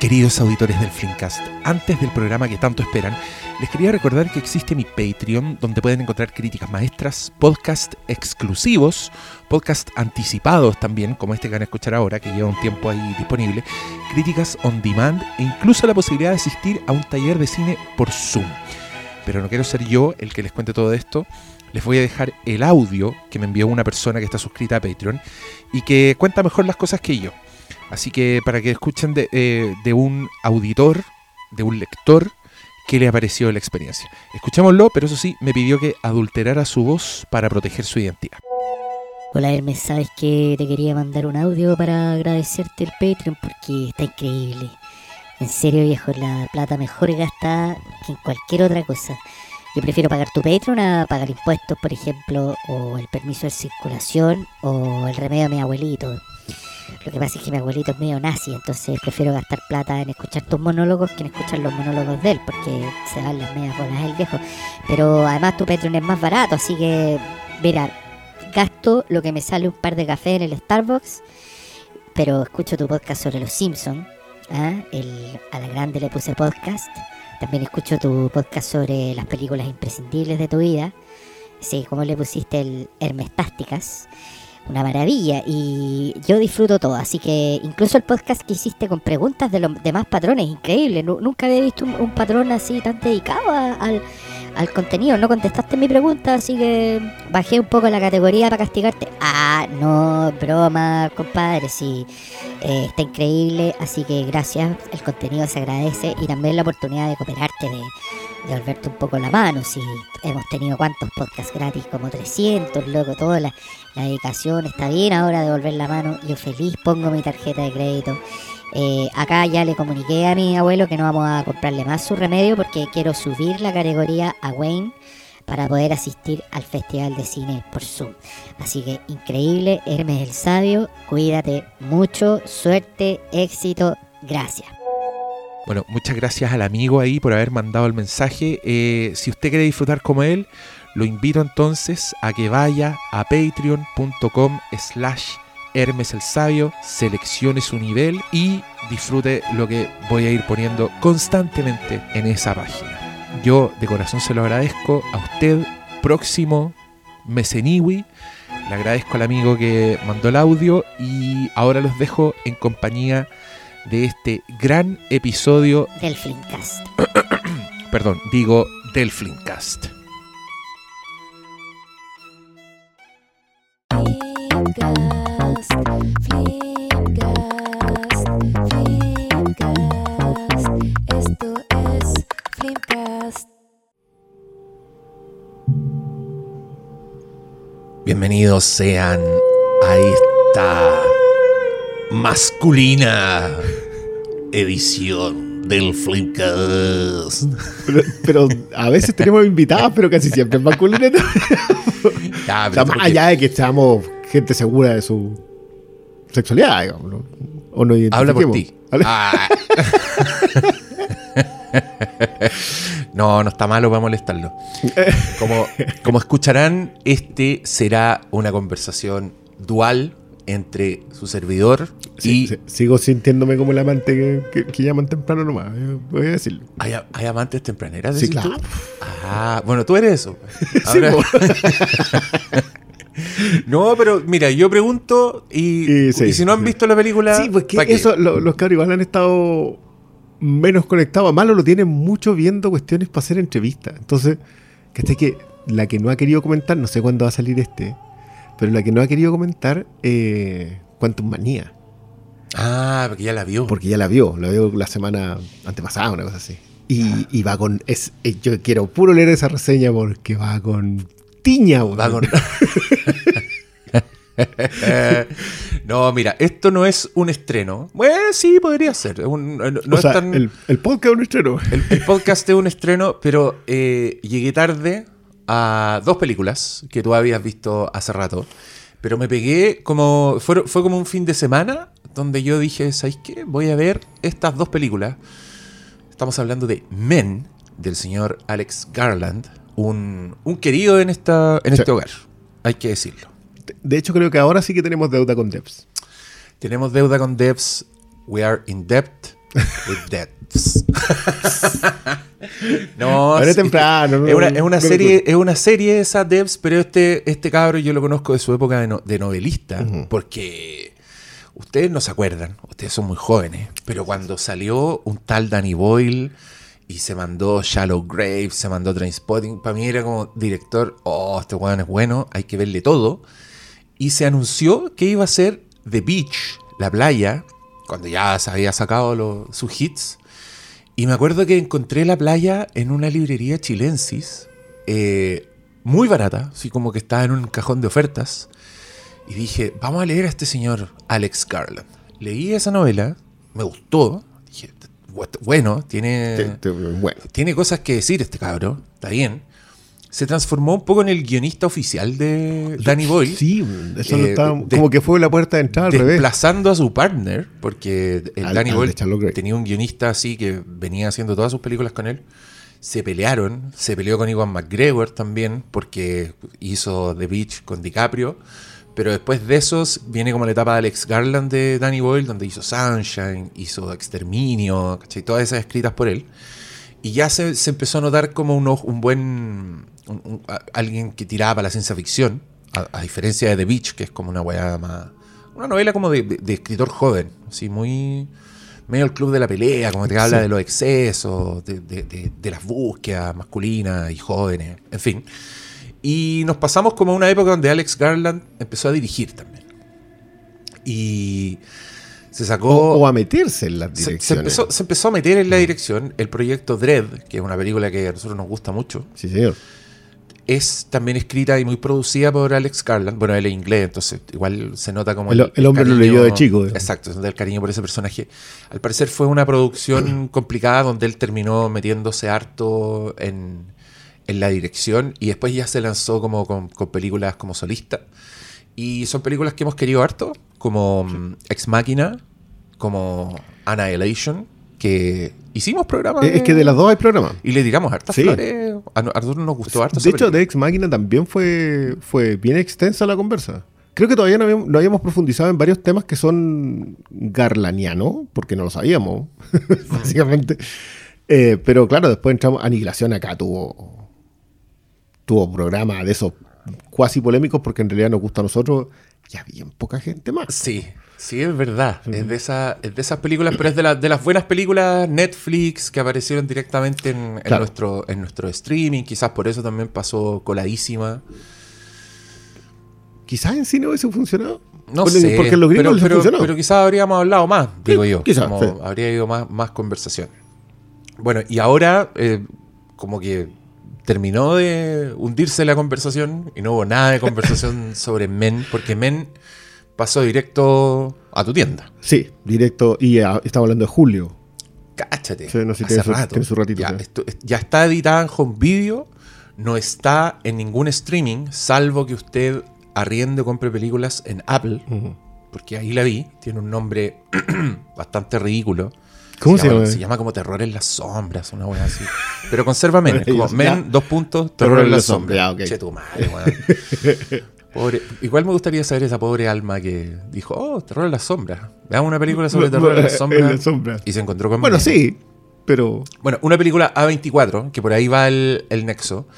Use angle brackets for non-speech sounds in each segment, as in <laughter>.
Queridos auditores del Flimcast, antes del programa que tanto esperan, les quería recordar que existe mi Patreon, donde pueden encontrar críticas maestras, podcast exclusivos, podcast anticipados también, como este que van a escuchar ahora, que lleva un tiempo ahí disponible, críticas on demand e incluso la posibilidad de asistir a un taller de cine por Zoom. Pero no quiero ser yo el que les cuente todo esto. Les voy a dejar el audio que me envió una persona que está suscrita a Patreon y que cuenta mejor las cosas que yo. Así que para que escuchen eh, de, un auditor, de un lector, qué le ha parecido la experiencia. Escuchémoslo, pero eso sí, me pidió que adulterara su voz para proteger su identidad. Hola Hermes, sabes que te quería mandar un audio para agradecerte el Patreon porque está increíble. En serio viejo, la plata mejor gastada que en cualquier otra cosa. Yo prefiero pagar tu Patreon a pagar impuestos, por ejemplo, o el permiso de circulación, o el remedio de mi abuelito. Lo que pasa es que mi abuelito es medio nazi, entonces prefiero gastar plata en escuchar tus monólogos que en escuchar los monólogos de él, porque se dan las medias bolas el viejo. Pero además tu Patreon es más barato, así que, mira, gasto lo que me sale un par de café en el Starbucks, pero escucho tu podcast sobre los Simpsons. ¿ah? a la grande le puse podcast. También escucho tu podcast sobre las películas imprescindibles de tu vida. Sí, como le pusiste el Hermestásticas una maravilla y yo disfruto todo, así que incluso el podcast que hiciste con preguntas de los demás patrones, increíble, nunca había visto un, patrón así tan dedicado al, contenido, no contestaste mi pregunta, así que bajé un poco la categoría para castigarte. Ah, no, broma, compadre, sí, eh, está increíble, así que gracias, el contenido se agradece y también la oportunidad de cooperarte, de de volverte un poco la mano. Si hemos tenido cuántos podcasts gratis, como 300, loco, toda la, dedicación está bien ahora de volver la mano. Yo feliz pongo mi tarjeta de crédito. Eh, acá ya le comuniqué a mi abuelo que no vamos a comprarle más su remedio porque quiero subir la categoría a Wayne para poder asistir al Festival de Cine por Zoom. Así que increíble, Hermes el Sabio, cuídate mucho, suerte, éxito, gracias. Bueno, muchas gracias al amigo ahí por haber mandado el mensaje. Eh, si usted quiere disfrutar como él, lo invito entonces a que vaya a patreon.com slash Hermes el Sabio, seleccione su nivel y disfrute lo que voy a ir poniendo constantemente en esa página. Yo de corazón se lo agradezco a usted, próximo Meseniwi. Le agradezco al amigo que mandó el audio y ahora los dejo en compañía este gran episodio del Flimcast. <clears throat> Perdón, digo del Flimcast. Esto es Flimcast. Bienvenidos sean a esta masculina edición del Flimcast. Pero, a veces tenemos invitados, pero casi siempre es masculina. <laughs> Ya, más allá de que seamos gente segura de su sexualidad, digamos. ¿no? O no Habla por ti. Ah. <laughs> no, no está malo para molestarlo. Como, como escucharán, este será una conversación dual entre su servidor y... sigo sintiéndome como el amante que, llaman temprano nomás, voy a decirlo. ¿Hay, amantes tempraneras? Sí, claro. Ah, bueno, tú eres eso. <laughs> <laughs> no, pero mira, yo pregunto y, si no han visto la película... Sí, pues que eso, los cabros han estado menos conectados. A malo lo tienen mucho viendo cuestiones para hacer entrevistas. Entonces, que que la que no ha querido comentar, no sé cuándo va a salir este pero la que no ha querido comentar, eh, Quantum Manía. Ah, porque ya la vio. Porque ya la vio, la vio la semana antepasada, una cosa así. Y, va con. Es, eh, yo quiero puro leer esa reseña porque va con tiña, Va con. <laughs> no, mira, esto no es un estreno. Bueno, sí, podría ser. el, podcast es un estreno. El, podcast es un estreno, pero eh, llegué tarde a dos películas que tú habías visto hace rato. Pero me pegué como. Fue, fue como un fin de semana donde yo dije, ¿sabéis qué? Voy a ver estas dos películas. Estamos hablando de Men, del señor Alex Garland, un, querido en, esta, en este hogar. Hay que decirlo. De hecho, creo que ahora sí que tenemos deuda con Debs. Tenemos deuda con Debs. We are in debt. with <laughs> deaths. <laughs> no, es temprano. una, es serie, es una serie de esas devs, pero este, este cabro yo lo conozco de su época de, no- de novelista, porque ustedes no se acuerdan, ustedes son muy jóvenes, pero cuando salió un tal Danny Boyle y se mandó Shallow Grave, se mandó Trainspotting, para mí era como director, oh, este weón es bueno, hay que verle todo. Y se anunció que iba a ser The Beach, la playa, cuando ya se había sacado los- sus hits. Y me acuerdo que encontré la playa en una librería chilensis, eh, muy barata, así como que estaba en un cajón de ofertas. Y dije, vamos a leer a este señor Alex Garland. Leí esa novela, me gustó. Dije, bueno, tiene, Te- te- bueno. tiene cosas que decir este cabro, está bien. Se transformó un poco en el guionista oficial de Danny Boyle. Sí, eso Eh, estaba- de- como que fue la puerta de entrada al revés. desplazando a su partner, porque el Al- Danny al Boyle tenía un guionista así que venía haciendo todas sus películas con él. Se pelearon, se peleó con Iwan McGregor también, porque hizo The Beach con DiCaprio. Pero después de esos viene como la etapa de Alex Garland de Danny Boyle, donde hizo Sunshine, hizo Exterminio, ¿cachai? todas esas escritas por él. Y ya se, se empezó a notar como un, un buen. Un- un- a- alguien que tiraba para la ciencia ficción, a, a diferencia de The Beach, que es como una weá más. Una novela como de, de- de escritor joven, así muy. medio el club de la pelea, como te habla de los excesos, de, las búsquedas masculinas y jóvenes, en fin. Y nos pasamos como a una época donde Alex Garland empezó a dirigir también. Y se sacó. O, o a meterse en las Se, se empezó, se empezó a meter en la dirección. El proyecto Dread, que es una película que a nosotros nos gusta mucho, Sí, señor. Es también escrita y muy producida por Alex Garland. Bueno, él es inglés, entonces igual se nota como. El- el hombre lo leyó de chico, digamos. Exacto, se nota el cariño por ese personaje. Al parecer fue una producción <clears throat> complicada donde él terminó metiéndose harto en, en la dirección y después ya se lanzó como con, con películas como solista. Y son películas que hemos querido harto, como mm, Ex Máquina, como Annihilation, que hicimos programas. Es que de las dos hay programa. Y le tiramos hartas Sí. flores. A no- a nosotros nos gustó harto. De hecho, de Ex Máquina también fue, fue bien extensa la conversa. Creo que todavía no habíamos, no habíamos profundizado en varios temas que son garlanianos, porque no lo sabíamos, <laughs> básicamente. Eh, pero claro, después entramos. Aniquilación acá tuvo, tuvo programa de esos cuasi polémicos, porque en realidad nos gusta a nosotros y a bien poca gente más. Sí, sí, es verdad. Es, de esa, es de esas películas, pero es de, la- de las buenas películas Netflix que aparecieron directamente en, en Claro. nuestro, en nuestro streaming. Quizás por eso también pasó coladísima. Quizás en cine hubiese funcionado. No Porque- sé. Porque los pero, pero, funcionó. pero quizás habríamos hablado más, digo yo. quizás, Como sí. Habría habido más, más conversación. Bueno, y ahora, eh, como que terminó de hundirse la conversación y no hubo nada de conversación <laughs> sobre Men, porque Men pasó directo a tu tienda. Sí, directo. Y ah, estamos hablando de julio. Cáchate. Sí, no, sí, hace su- rato. tiene su ratito, ya, esto- está editada en home video, no está en ningún streaming, salvo que usted arriende o compre películas en Apple, porque ahí la vi. Tiene un nombre <clears throat> bastante ridículo. ¿Cómo se llama? Se llama como Terror en las Sombras, una wea así. Pero conserva Men, <laughs> como. Men, dos puntos, Terror, en las Sombras. ya. Che tu madre, weón. <laughs> Pobre- igual me gustaría saber esa pobre alma que dijo, oh, Terror en las Sombras. Veamos una película sobre Terror en las <laughs> Sombras. En las sombras. Y se encontró con Bueno, sí, pero Bueno, una película A24, que por ahí va el, el nexo.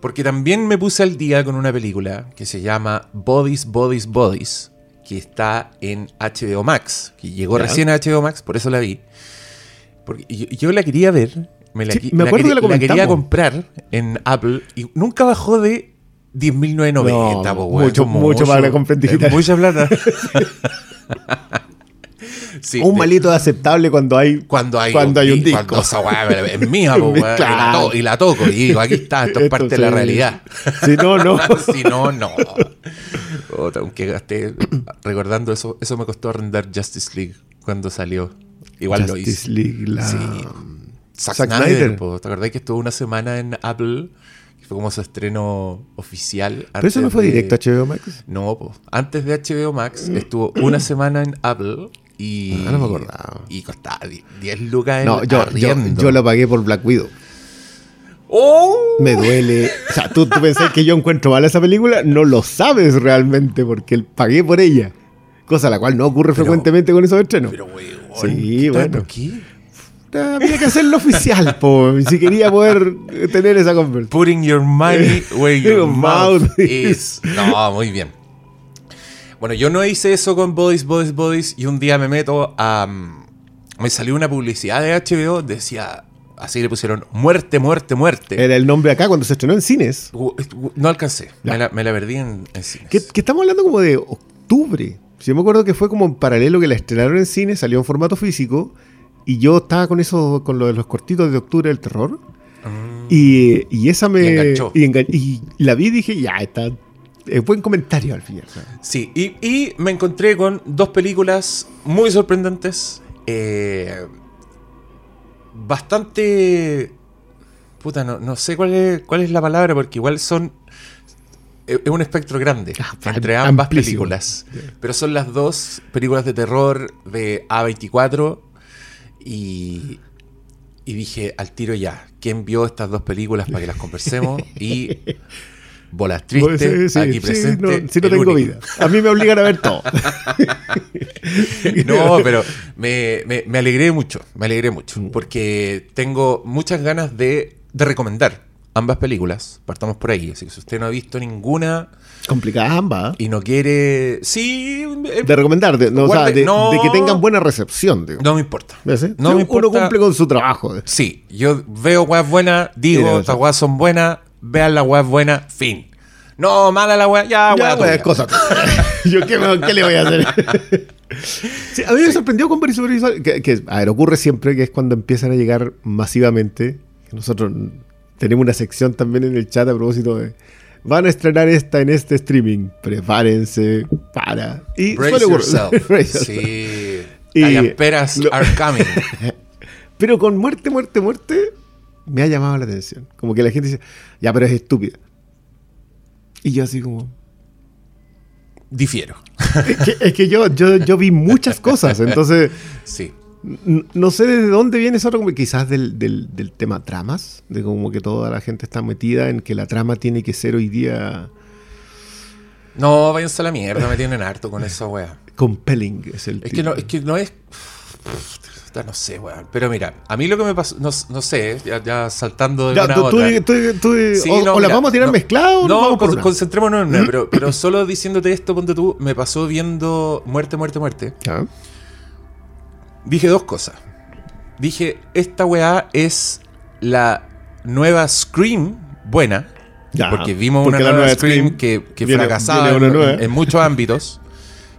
Porque también me puse al día con una película que se llama Bodies, Bodies, Bodies, que está en HBO Max, que llegó Ya. recién a HBO Max, por eso la vi. Porque yo, yo la quería ver, me, la, Sí, qui- me acuerdo quería, que la quería comentamos. comprar en Apple y nunca bajó de 10.990, No, po, weón. mucho- mucho para la compra es digital. Mucha plata. <laughs> Sí, un de- malito aceptable cuando hay cuando hay, cuando hay un di- disco. Cuando esa weá es mía, <laughs> po, y, la Claro. to- y la toco. Y digo, aquí está, esto es Esto parte de la realidad. Si no, no. <laughs> si no, no. Otra, aunque gasté, recordando eso, eso me costó arrendar Justice League cuando salió. Igual lo hice. Justice League, la- Sí. Zack, Zack Snyder, Snyder. po. ¿te acordás que estuvo una semana en Apple? Fue como su estreno oficial. Pero eso no fue de- directo a HBO Max. No, po. antes de HBO Max estuvo una <clears throat> semana en Apple y. Ah, no me acordaba. Y costaba 10 lucas en No, yo, yo, yo lo pagué por Black Widow. ¡Oh! Me duele. O sea, ¿tú, tú pensás que yo encuentro mal esa película? No lo sabes realmente porque pagué por ella. Cosa la cual no ocurre Pero- frecuentemente con esos estrenos. Pero, weón. Sí, bueno. ¿Por qué? Había que hacerlo oficial, po, si quería poder tener esa conversación. Putting your money where your Your mouth mouth is. No, muy bien. Bueno, yo no hice eso con Bodies, Bodies, Bodies y un día me meto a... mm, Me salió una publicidad de HBO, decía... Así le pusieron muerte, muerte, muerte. Era el nombre acá cuando se estrenó en cines. Uh, uh, No alcancé. Me la, me la perdí en, en cines. Que, que estamos hablando como de octubre. Si yo me acuerdo que fue como en paralelo que la estrenaron en cine, salió en formato físico. Y yo estaba con eso, con lo de los cortitos de octubre del terror. Y, y esa me. Y enganchó. Y, engan- y la vi y dije, ya, está. Es buen comentario al final. Sí, y, y me encontré con dos películas muy sorprendentes. eh, bastante. Puta, no, no sé cuál es, cuál es la palabra, porque igual son. Es es un espectro grande Ah, entre am- ambas amplísimo. películas. Pero son las dos películas de terror de A24. Y. Y dije al tiro ya, ¿quién vio estas dos películas para que las conversemos? <laughs> Y. Bolas tristes, Sí, sí, aquí sí, presente. no, si no tengo único. vida. A mí me obligan a ver todo. <laughs> <laughs> No, pero me, me- me alegré mucho, me alegré mucho, porque tengo muchas ganas de, de recomendar ambas películas, partamos por ahí, así que si usted no ha visto ninguna Complicadas ambas. ¿eh? y no quiere, sí, eh, De recomendar, de, no, o sea, Guarde- de, no. de que tengan buena recepción. digo. no me importa. ¿Ves, eh? No me Uno importa. cumple con su trabajo. Sí, yo veo weas buenas, digo, estas weas son buenas, vean las weas buenas, fin. No, mala la wea, ya, Ya, wea tuya. cosa. <laughs> Yo, ¿qué, le voy a hacer? <laughs> Sí, a mí me sorprendió con Visual, que, que, a ver, ocurre siempre que es cuando empiezan a llegar masivamente. que Nosotros tenemos una sección también en el chat a propósito de. Van a estrenar esta en este streaming. Prepárense para. Y Brace yourself. <laughs> Brace. Sí. Y- lo- are coming. <laughs> Pero con muerte, muerte, muerte, me ha llamado la atención. Como que la gente dice, ya, pero es estúpida. Y yo así como, Difiero. es que, es que yo, yo, yo vi muchas cosas, entonces Sí. No sé desde dónde viene eso, como quizás del, del, del tema tramas, de como que toda la gente está metida en que la trama tiene que ser hoy día No, váyanse a la mierda, me tienen harto con esa wea. <laughs> compelling. Es, el Es que no, es que no es. No sé, weón. Pero mira, a mí lo que me pasó, no, no sé, ya, ya saltando de Ya, una tú, tú, otra. tú- tú- Sí, o, no, o la vamos a tirar no. mezclada o nos No, vamos con- concentrémonos en una, pero, pero <laughs> solo diciéndote esto, ponte tú, me pasó viendo Muerte, Muerte, Muerte. Ya. Dije dos cosas. Dije, esta weá es la nueva Scream buena. Ya, porque vimos porque una nueva, nueva Scream, Scream que, que viene- fracasaba viene en, muchos ámbitos.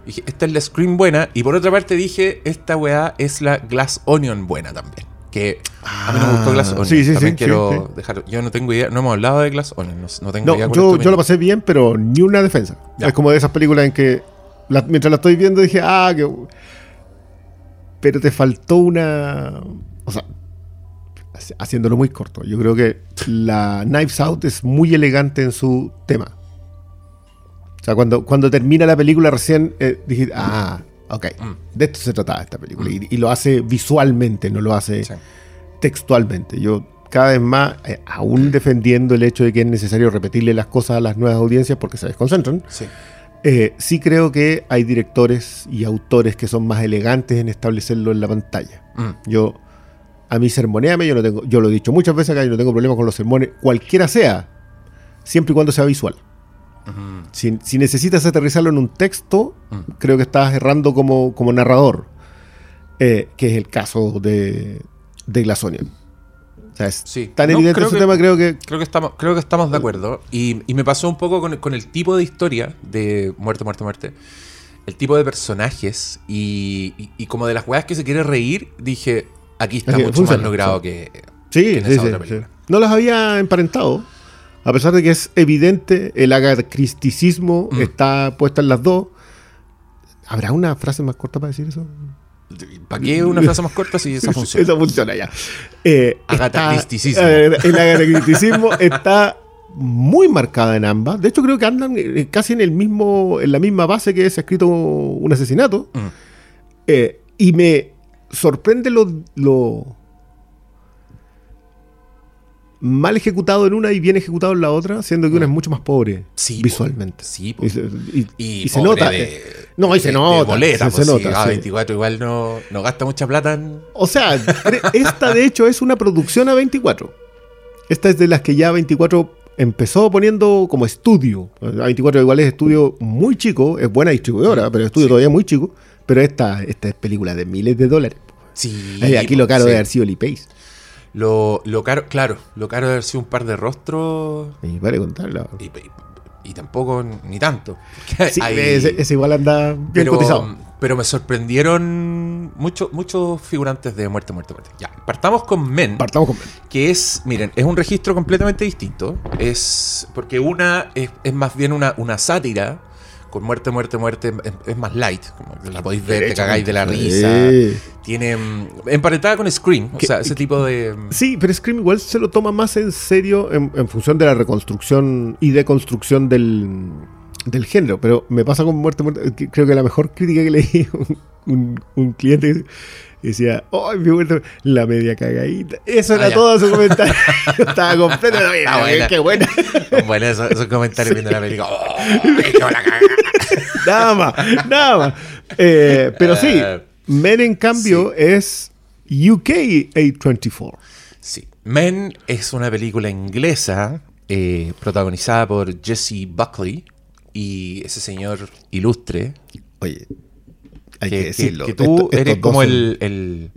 Dije, esta es la Scream buena. Y por otra parte dije, esta weá es la Glass Onion buena también. Que a mí no me gustó Glass Ah, Onion. sí, sí, también sí, quiero dejar. Yo no tengo idea, no hemos hablado de Glass Onion. No, no tengo No, idea yo, yo lo pasé bien, pero ni una defensa. Ya. Es como de esas películas en que la- mientras la estoy viendo dije, ah, que... Pero te faltó una... O sea, haci- haciéndolo muy corto, yo creo que la Knives Out es muy elegante en su tema. O sea, cuando, cuando termina la película recién eh, dije, ah, ok, Mm. de esto se trataba esta película. Y, y lo hace visualmente, no lo hace Sí. textualmente. Yo cada vez más, eh, aún defendiendo el hecho de que es necesario repetirle las cosas a las nuevas audiencias porque se desconcentran, Sí. Eh, sí creo que hay directores y autores que son más elegantes en establecerlo en la pantalla. Mm. Yo, a mí sermoneame, yo no tengo, yo lo he dicho muchas veces acá, yo no tengo problema con los sermones, cualquiera sea, siempre y cuando sea visual. Si, si necesitas aterrizarlo en un texto, Mm. creo que estás errando como, como narrador, eh, que es el caso de, de Glass Onion. O sea, es Sí. tan No, evidente creo ese que- tema, creo que Creo que estamos, creo que estamos de acuerdo. Y, y me pasó un poco con, con el tipo de historia de Muerte, Muerte, Muerte. El tipo de personajes y, y- y como de las weas que se quiere reír, dije, aquí está mucho funciona, más logrado sí. que, Sí, que en sí, esa sí, otra película. No las había emparentado. A pesar de que es evidente, el agarcristicismo Mm. está puesta en las dos. ¿Habrá una frase más corta para decir eso? ¿Para qué una frase más corta si esa <laughs> funciona? Eso funciona ya. Eh, Agathacristicismo. está- eh, el agathacristicismo está muy marcada en ambas. De hecho, creo que andan eh, casi en el mismo, en la misma base que es escrito un asesinato. Mm. Eh, y me sorprende lo, lo, mal ejecutado en una y bien ejecutado en la otra, siendo que una es mucho más pobre Sí, visualmente. Sí. Y se, y- Y, y se pobre nota. de- eh, no, y se de- de nota. boleta, se, pues, nota. sí. A24 igual no, no gasta mucha plata en... O sea, esta de hecho es una producción a 24. Esta es de las que ya 24 empezó poniendo como estudio. A 24 igual es estudio muy chico, es buena distribuidora, pero estudio todavía muy chico. Pero esta, esta es película de miles de dólares. Sí, Eh, aquí lo caro de haber sido Lee Pace. Lo, lo caro, claro, lo caro de haber sido un par de rostros Y vale contarla. y, y- y tampoco ni tanto. Sí, Hay- ese igual anda bien pero, cotizado. pero me sorprendieron muchos muchos figurantes de muerte, muerte, muerte. Ya, partamos con Men, Partamos con que es, miren, es un registro completamente distinto. Es porque una es, es más bien una, una sátira. Con muerte, muerte, muerte, es, es más light. Como que la podéis ver, te cagáis de la risa. Sí. Tiene. mm, Emparentada con Scream. O sea, ese tipo de. Sí, pero Scream igual se lo toma más en serio en, en función de la reconstrucción y deconstrucción del, del género. Pero me pasa con Muerte, Muerte. que Creo que la mejor crítica que leí, <laughs> un, un- un cliente que decía, ¡ay, mi muerte! La media cagadita. Eso era Ah, todo su comentario. <laughs> Estaba completo. Está buena. ¡Qué buena! Bueno, esos, esos comentarios viendo la película. <laughs> ¡Oh, qué buena cagada! <laughs> nada más, nada más. Eh, pero sí, Eh, Men en cambio es UK A24. Sí. Men es una película inglesa eh, protagonizada por Jesse Buckley y ese señor ilustre. Oye, hay que, decirlo. que tú Esto- eres como son- el, el-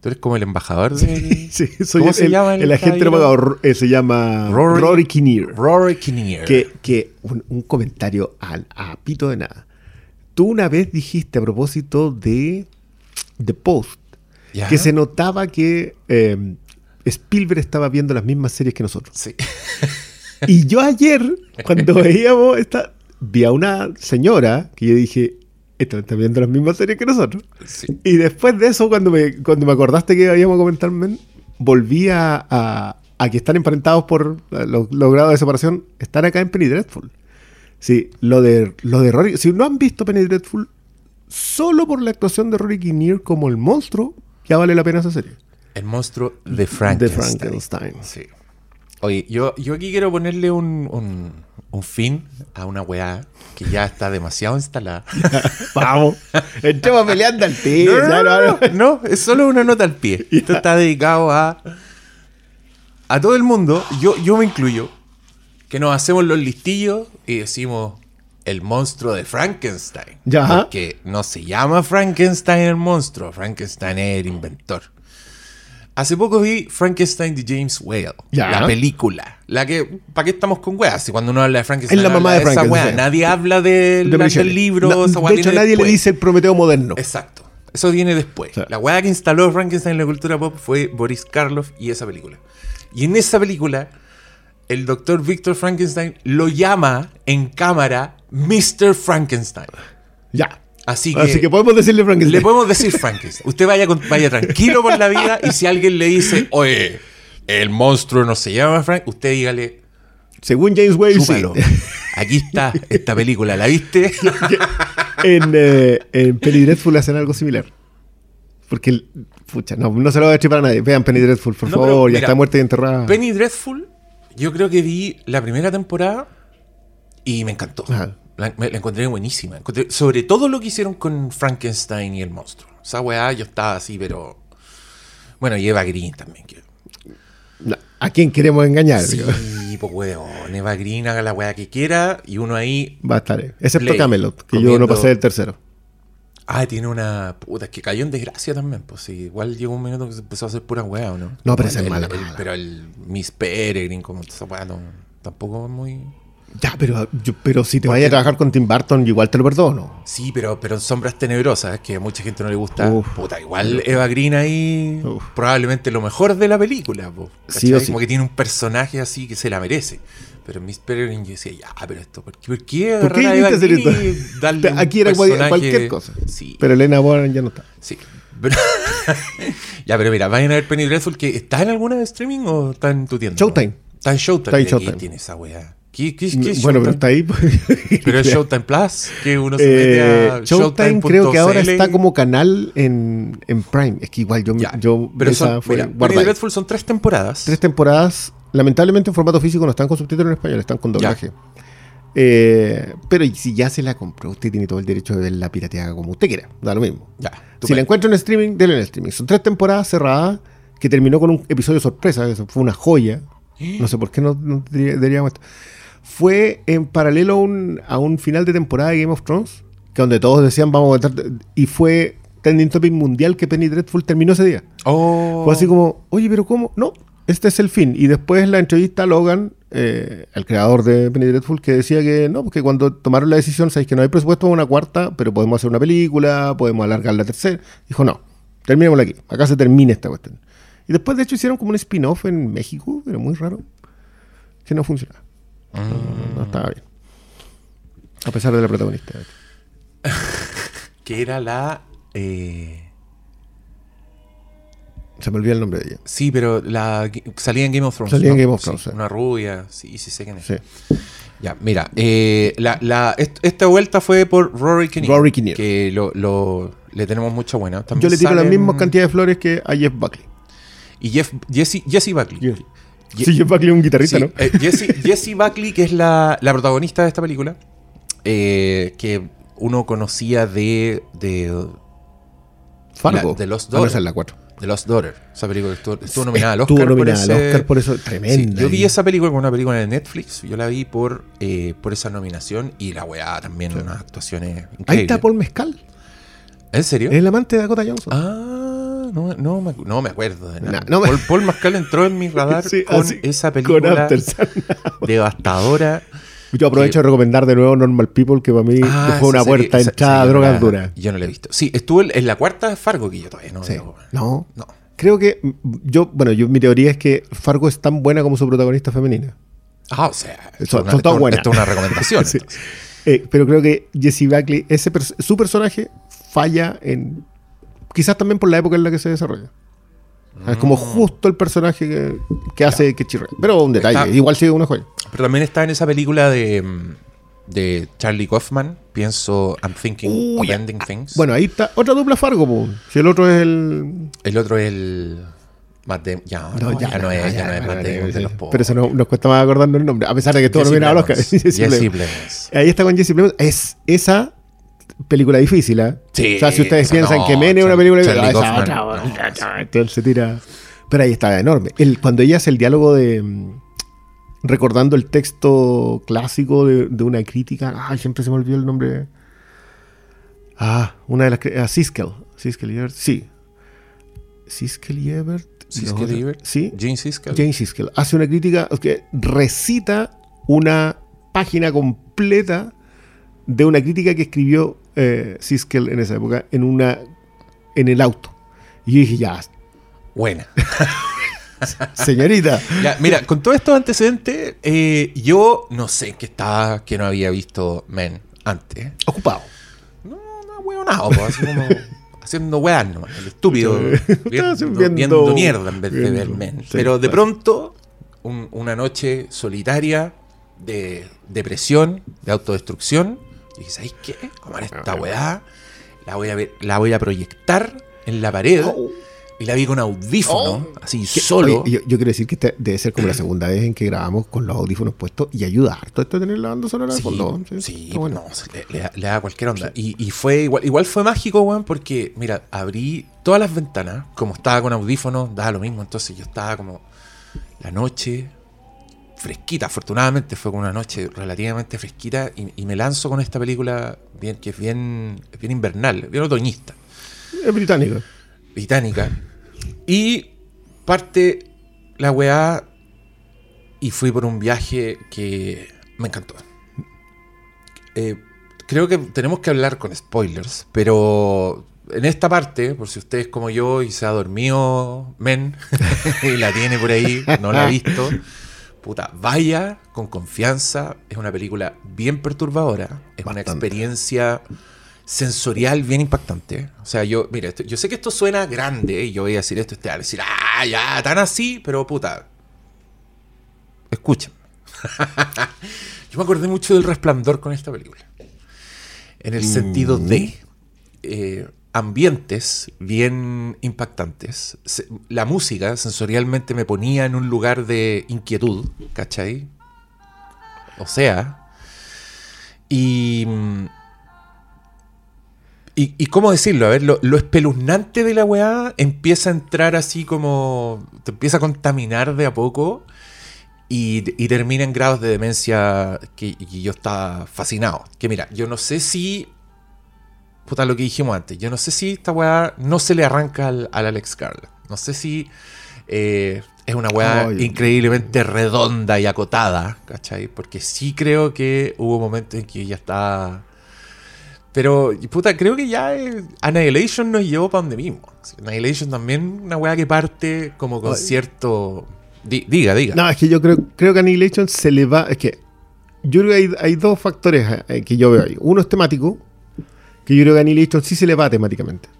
Tú eres como el embajador de. Sí, <laughs> soy ¿Cómo el, se llama el, el agente eh, se llama Rory- Rory, Kinnear. Rory Kinnear. Que, que un, un comentario al, a pito de nada. Tú una vez dijiste a propósito de The Post Ya. que se notaba que eh, Spielberg estaba viendo las mismas series que nosotros. Sí. <laughs> Y yo ayer, cuando <laughs> veíamos esta, vi a una señora que yo dije, esta está viendo las mismas series que nosotros. sí. Y después de eso, cuando me, cuando me acordaste que íbamos a comentar Men, volví a, a- a que están emparentados por los, los grados de separación, están acá en Penny Dreadful. Sí, lo de, lo de Rory, si no han visto Penny Dreadful, solo por la actuación de Rory Kinnear como el monstruo, ya vale la pena esa serie. El monstruo de Frankenstein. De Frankenstein. Sí. Oye, yo, yo aquí quiero ponerle un, un, un fin a una weá que ya está demasiado instalada. <laughs> Vamos, entremos peleando al. No, no, no, no, no, es solo una nota al pie. Esto está dedicado a a todo el mundo, yo, yo me incluyo, que nos hacemos los listillos y decimos el monstruo de Frankenstein. Ya. Porque no se llama Frankenstein el monstruo, Frankenstein es el inventor. Hace poco vi Frankenstein de James Whale, Ya. la película. La que, ¿para qué estamos con weas? Si cuando uno habla de Frankenstein, Es la mamá de esa Frankenstein. wea. Nadie habla del, De del libro. Esa wea de hecho, nadie después. le dice el Prometeo moderno. Exacto. Eso viene después. Sí. La weá que instaló Frankenstein en la cultura pop fue Boris Karloff y esa película. Y en esa película, el doctor Victor Frankenstein lo llama en cámara Mr. Frankenstein. Ya. Así que, Así que podemos decirle Frankenstein. le podemos decir Frankenstein. Usted vaya, con- vaya tranquilo por la vida y si alguien le dice, oye, el monstruo no se llama Frank, usted dígale, Según James Whale, sí. Aquí está esta película, ¿la viste? <laughs> en, eh, en Penny Dreadful hacen algo similar. Porque, pucha, no, no se lo voy a decir para nadie. Vean Penny Dreadful, por No, pero favor, ya está muerta y enterrada. Penny Dreadful, yo creo que vi la primera temporada y me encantó. Ajá. La, me- la encontré buenísima. Encontré- sobre todo lo que hicieron con Frankenstein y el monstruo. Esa weá yo estaba así, pero. Bueno, y Eva Green también. que- ¿A quién queremos engañar? Sí, pues weón. Eva Green haga la weá que quiera y uno ahí. Va a estar, eh. excepto Play. Camelot, que yo no pasé el tercero. Ah, tiene una. Puta, es que cayó en desgracia también. Pues sí, igual llegó un minuto que se empezó a hacer pura weá, ¿o no? No, pero esa es El- mala, el- mala. Pero el Miss Peregrine, como esa weá, no- tampoco es muy. Ya, pero, yo- pero si te vayas a trabajar con Tim Burton, igual te lo perdono. Sí, pero, pero en sombras tenebrosas, que a mucha gente no le gusta. Uf. Puta, igual Eva Green ahí, Uf. probablemente lo mejor de la película. po, Sí o sí. Como que tiene un personaje así que se la merece. Pero Miss Peregrine yo decía, ya, pero esto, ¿por qué, por qué ¿Por qué agarrar a Eva hacer Green esto? darle <laughs> Aquí era personaje? cualquier cosa. Sí, Pero Elena Warren ya no está. sí. Pero- <laughs> ya, pero mira, vayan a ver Penny Dreadful, que ¿está en alguna de streaming o está en tu tienda? Showtime. Está en Showtime. Está en Mira, ¿qué Showtime. tiene esa weá? ¿Qué, qué, qué es bueno, pero Showtime? está ahí. pues. <laughs> Pero es Showtime Plus, que uno se mete Eh, a Showtime creo que ahora está como canal en, en Prime. Es que igual yo, Ya, yo pero esa son, fue mira, Penny. Dreadful son tres temporadas. tres temporadas Lamentablemente en formato físico no están con subtítulos en español, están con doblaje. Eh, pero si ya se la compró, usted tiene todo el derecho de ver la pirateada como usted quiera, da lo mismo. Ya. Si la encuentra en streaming, denle en streaming. Son tres temporadas cerradas que terminó con un episodio sorpresa, eso fue una joya. <gasps> No sé por qué no, no debería- deberíamos. Fue en paralelo a un, a un final de temporada de Game of Thrones, que donde todos decían vamos a meter, y fue trending topic mundial que Penny Dreadful terminó ese día. Oh. Fue así como, oye, pero ¿cómo? No, este es el fin. Y después la entrevista a Logan, eh, el creador de Penny Dreadful, que decía que no, porque cuando tomaron la decisión, sabéis que no hay presupuesto para una cuarta, pero podemos hacer una película, podemos alargar la tercera. Dijo, no, terminémosla aquí, acá se termina esta cuestión. Y después, de hecho, hicieron como un spin-off en México, pero muy raro, que no funcionaba. No, no, no estaba bien. A pesar de la protagonista. <laughs> Que era la. eh, Se me olvidó el nombre de ella. Sí, pero la salía en Game of Thrones. Salía en. Game of Thrones, sí. Una rubia, sí, sí sé quién es. Sí. Ya, mira, eh, la, la- est- esta vuelta fue por Rory Kinnear. Rory Kinnear. Que lo, lo- le tenemos mucha buena. También Yo le tiro la salen- misma cantidad de flores que a Jeff Buckley. Y Jeff, Jesse, Jesse Buckley. Ye- Sí, Jeff Buckley es un guitarrista, Sí, ¿no? eh, Jessie, <laughs> Jessie Buckley, que es la, la protagonista de esta película, eh, que uno conocía de, de Fargo. la- de Lost Ah, no, Daughter. esa es la 4. The Lost Daughter. Esa película estuvo, estuvo nominada al Oscar. Estuvo nominada por al Oscar por eso. Sí, Tremenda. yo vi esa película como una película de Netflix. Yo la vi por, eh, por esa nominación y la weá también, unas actuaciones increíbles. Ahí está Paul Mezcal. ¿En serio? Es el amante de Dakota Johnson. Ah, no, no, me, no me acuerdo de nada. No, no me- Paul, Paul Mascal entró en mi <laughs> radar Sí, con así, esa película <laughs> devastadora. Yo aprovecho de recomendar de nuevo Normal People, que para mí Ah, fue una serie- puerta entrada a drogas duras. Yo no la he visto. Sí, estuvo en la cuarta de Fargo que yo todavía no Sí. No. No. Creo que mm, yo, bueno, yo mi teoría es que Fargo es tan buena como su protagonista femenina. Ah, o sea, esto una- esto- buenas. esto es una recomendación. <laughs> Sí. Eh, pero creo que Jesse Buckley, ese su personaje falla en. Quizás también por la época en la que se desarrolla. Es como justo el personaje que, que hace que chirre. Pero un detalle, Está- igual sigue una joya. Pero también está en esa película de, mm, de Charlie Kaufman. Pienso, I'm thinking Uh, of ya. ending things. Bueno, ahí está otra dupla Fargo, po. si el otro es el. el otro es el. Matt Damon. Ya, no, ya, no es, ya no es Matt Damon de los pobres. Pero eso no, nos cuesta más acordarnos el nombre, a pesar de que Jesse nominado al Oscar. Plemons. <laughs> Jesse. Plemons. Ahí está con Jesse Plemons. Es esa película difícil, ¿eh? Sí, O sea, si ustedes esa piensan no, que Men es una película Charlie ah, esa otra, no, sí. entonces se tira. Pero ahí está enorme. El, cuando ella hace el diálogo de. mm, Recordando el texto clásico de, de una crítica. Ay, siempre se me olvidó el nombre. Ah, una de las. Ah, Siskel. Siskel y Ebert. Sí. Siskel y Ebert. Siskel y Ebert. Sí. Gene Siskel. Jane Siskel hace una crítica que recita una página completa de una crítica que escribió eh, Siskel en esa época en una en el auto. Y yo dije, ya, Buena. <laughs> señorita. Ya, mira, con todos estos antecedentes, eh, yo no sé qué estaba, que no había visto Men antes. Ocupado. No, no, huevonado, pues, así como <laughs> haciendo weas nomás, el estúpido. Viendo, <laughs> viendo- viendo mierda en vez de ver Men. sí, Pero de claro. pronto, un- una noche solitaria de depresión, de autodestrucción, dije, ¿sabes qué? Tomar esta weá, la voy a ver, la voy a proyectar en la pared. Y la vi con audífono, así Oh. ¿Qué? solo. Oye, yo, yo quiero decir que esta debe ser como la segunda vez en que grabamos con los audífonos puestos y ayuda harto esto de tener la banda sonora de Sí, fondo. sí, está bueno. no, le, le da, le da cualquier onda. Y, y fue igual, igual fue mágico, weón, porque, mira, abrí todas las ventanas, como estaba con audífonos, daba lo mismo, entonces yo estaba como la noche fresquita, afortunadamente fue con una noche relativamente fresquita y, y me lanzo con esta película bien, que es bien, bien invernal, bien otoñista, Es británico. británica. Y parte la weá y fui por un viaje que me encantó. Eh, creo que tenemos que hablar con spoilers, pero en esta parte, por si usted es como yo y se ha dormido, men, <laughs> y la tiene por ahí, no la ha visto, <laughs> puta, vaya con confianza. Es una película bien perturbadora, es una experiencia sensorial bien impactante. O sea, yo, mira, yo sé que esto suena grande y yo voy a decir esto, va a decir, ah, ya, tan así, pero puta, escuchen. <laughs> yo me acordé mucho del resplandor con esta película. En el sentido de, eh, ambientes bien impactantes. La música sensorialmente me ponía en un lugar de inquietud, ¿cachai? O sea, y... Y, y cómo decirlo, a ver, lo, lo espeluznante de la weá empieza a entrar así como. te empieza a contaminar de a poco y, y termina en grados de demencia que, que yo estaba fascinado. Que mira, yo no sé si. Puta, lo que dijimos antes, yo no sé si esta weá no se le arranca al, al Alex Garland. No sé si eh, es una weá increíblemente redonda y acotada, ¿cachai? Porque sí creo que hubo momentos en que ya está. Pero, puta, creo que ya eh, Annihilation nos llevó para donde mismo. Annihilation también una weá que parte como con Ay. cierto. Di- diga, diga. No, es que yo creo, creo que Annihilation se le va. Es que yo creo que hay, hay dos factores eh, que yo veo ahí. Uno es temático, que yo creo que Annihilation sí se le va temáticamente.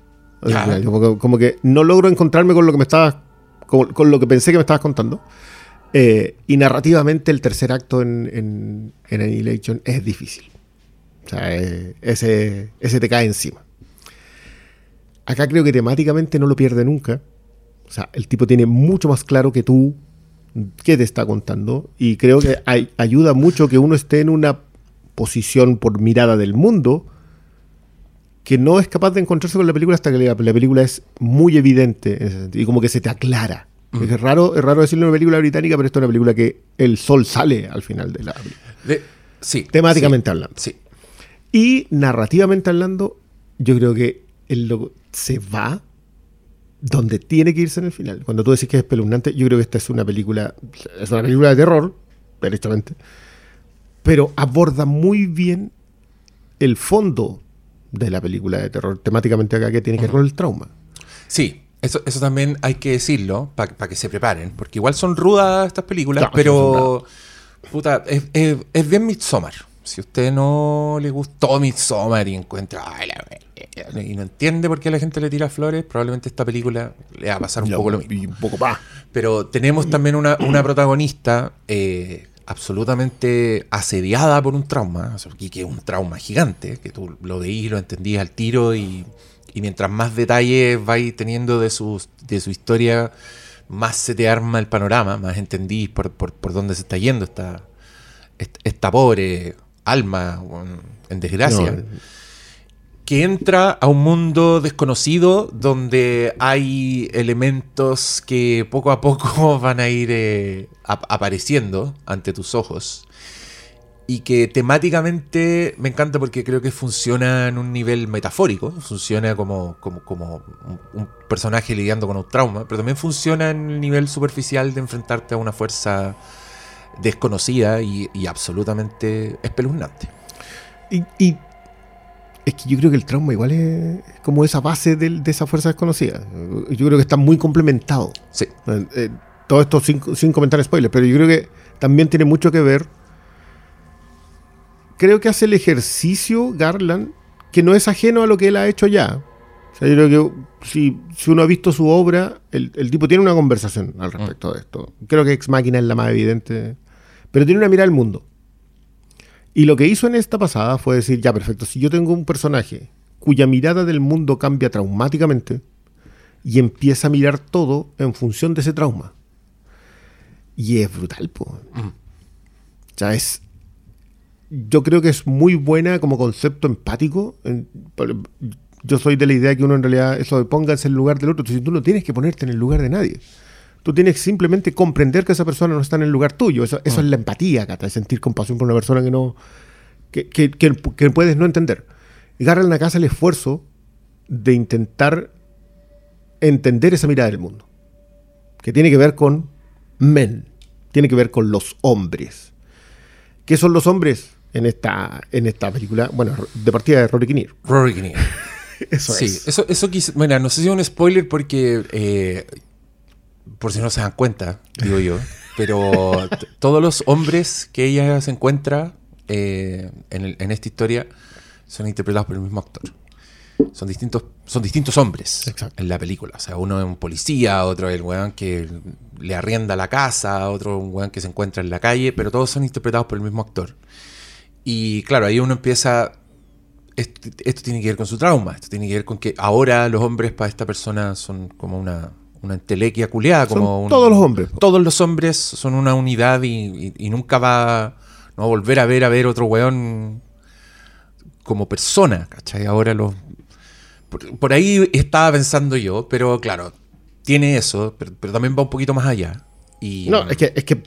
Ya. final, Como, que- como que no logro encontrarme con lo que me estabas. Con, con lo que pensé que me estabas contando. Eh, y narrativamente el tercer acto en, en, en Annihilation es difícil. O sea, eh, ese, ese te cae encima. Acá creo que temáticamente no lo pierde nunca. O sea, el tipo tiene mucho más claro que tú qué te está contando. Y creo que ay- ayuda mucho que uno esté en una posición por mirada del mundo que no es capaz de encontrarse con la película hasta que la, la película es muy evidente en ese sentido, y como que se te aclara. Es raro, es raro decirlo en una película británica, pero esto es una película que el sol sale al final de la De- sí. temáticamente hablando. Sí. Y narrativamente hablando, yo creo que el loco se va donde tiene que irse en el final. Cuando tú decís que es espeluznante, yo creo que esta es una película, es una película de terror, derechamente, pero aborda muy bien el fondo de la película de terror, temáticamente acá, que tiene que ver con el trauma. Sí, eso, eso también hay que decirlo para que se preparen, porque igual son rudas estas películas, Claro, pero puta, es, es- es bien Midsommar. Si a usted no le gustó Midsommar y encuentra "Ay, la wea", y no entiende por qué a la gente le tira flores, probablemente esta película le va a pasar un poco lo mismo. Y un poco más. Pero tenemos también una, una protagonista eh, absolutamente asediada por un trauma, que es un trauma gigante, que tú lo veís, lo entendías al tiro y, y mientras más detalles vais teniendo de, sus, de su historia, más se te arma el panorama, más entendís por, por, por dónde se está yendo esta, esta, pobre alma en desgracia que entra a un mundo desconocido donde hay elementos que poco a poco <laughs> van a ir eh, ap- apareciendo ante tus ojos y que temáticamente me encanta porque creo que funciona en un nivel metafórico, funciona como, como, como un, personaje lidiando con un trauma, pero también funciona en el nivel superficial de enfrentarte a una fuerza desconocida y, absolutamente espeluznante. Y es que yo creo que el trauma igual es como esa base de esa fuerza desconocida. Yo creo que está muy complementado. Sí, Eh, eh, todo esto sin, sin comentar spoilers, pero yo creo que también tiene mucho que ver. Creo que hace el ejercicio Garland que no es ajeno a lo que él ha hecho ya. O sea, yo creo que si, si uno ha visto su obra, el, el tipo tiene una conversación al respecto de esto. Creo que Ex Máquina es la más evidente, pero tiene una mirada al mundo. Y lo que hizo en esta pasada fue decir, ya perfecto, si yo tengo un personaje cuya mirada del mundo cambia traumáticamente y empieza a mirar todo en función de ese trauma. Y es brutal. O sea, es... Yo creo que es muy buena como concepto empático. Yo soy de la idea que uno en realidad, eso de pónganse en el lugar del otro, tú, tú no tienes que ponerte en el lugar de nadie. Tú tienes que simplemente comprender que esa persona no está en el lugar tuyo. Eso, eso es la empatía, Cata, sentir compasión por una persona que no. que, que- que- que puedes no entender. Y Garland acá hace el esfuerzo de intentar entender esa mirada del mundo. Que tiene que ver con men. Tiene que ver con los hombres. ¿Qué son los hombres en esta, en esta película? Bueno, de partida de Rory Kinnear. Rory Kinnear. <laughs> Eso sí, es. eso, eso quise. Bueno, no sé si es un spoiler porque. eh, por si no se dan cuenta, digo yo. Pero todos los hombres que ella se encuentra eh, en, el- en esta historia son interpretados por el mismo actor. Son distintos, son distintos hombres Exacto. en la película. O sea, uno es un policía, otro es el weón que le arrienda la casa, otro un weón que se encuentra en la calle, pero todos son interpretados por el mismo actor. Y claro, ahí uno empieza esto, esto tiene que ver con su trauma, esto tiene que ver con que ahora los hombres para esta persona son como una, una entelequia culeada, Son como un- todos los hombres. Todos los hombres son una unidad y, y- y nunca va no a volver a ver a ver otro weón como persona, ¿cachai? Ahora los... Por, por ahí estaba pensando yo, pero claro, tiene eso, pero, pero también va un poquito más allá. Y, No, es que, es que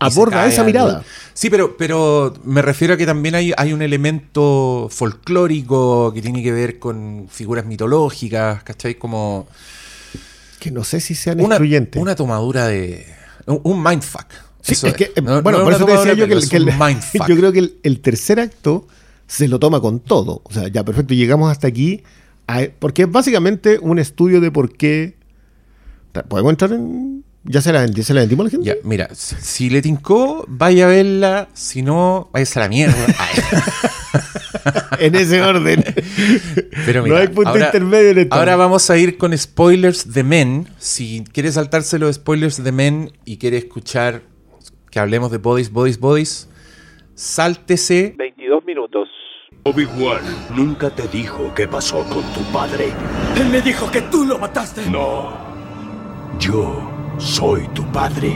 aborda esa al- mirada. Sí, pero, pero me refiero a que también hay, hay un elemento folclórico que tiene que ver con figuras mitológicas, ¿cachai? Como Que no sé si sean una, excluyentes. una tomadura de... Un, un mindfuck. Sí, Eso es que, eh, No- bueno, no por es eso te decía yo que, el- el- <laughs> yo creo que el, el tercer acto se lo toma con todo. O sea, ya perfecto, llegamos hasta aquí. a- porque es básicamente un estudio de por qué. ¿Podemos entrar en.? ¿Ya se la, ya se la vendimos a la gente? Ya, mira, si, si le tincó, vaya a verla, si no, vaya a la mierda. <laughs> En ese orden. pero no mira, hay punto ahora- intermedio en esto. Ahora vamos a ir con spoilers de Men. Si quiere saltarse los spoilers de Men y quiere escuchar que hablemos de bodies, bodies, bodies, sáltese 22 minutos. Obi-Wan nunca te dijo qué pasó con tu padre. Él me dijo que tú lo mataste. No. Yo soy tu padre.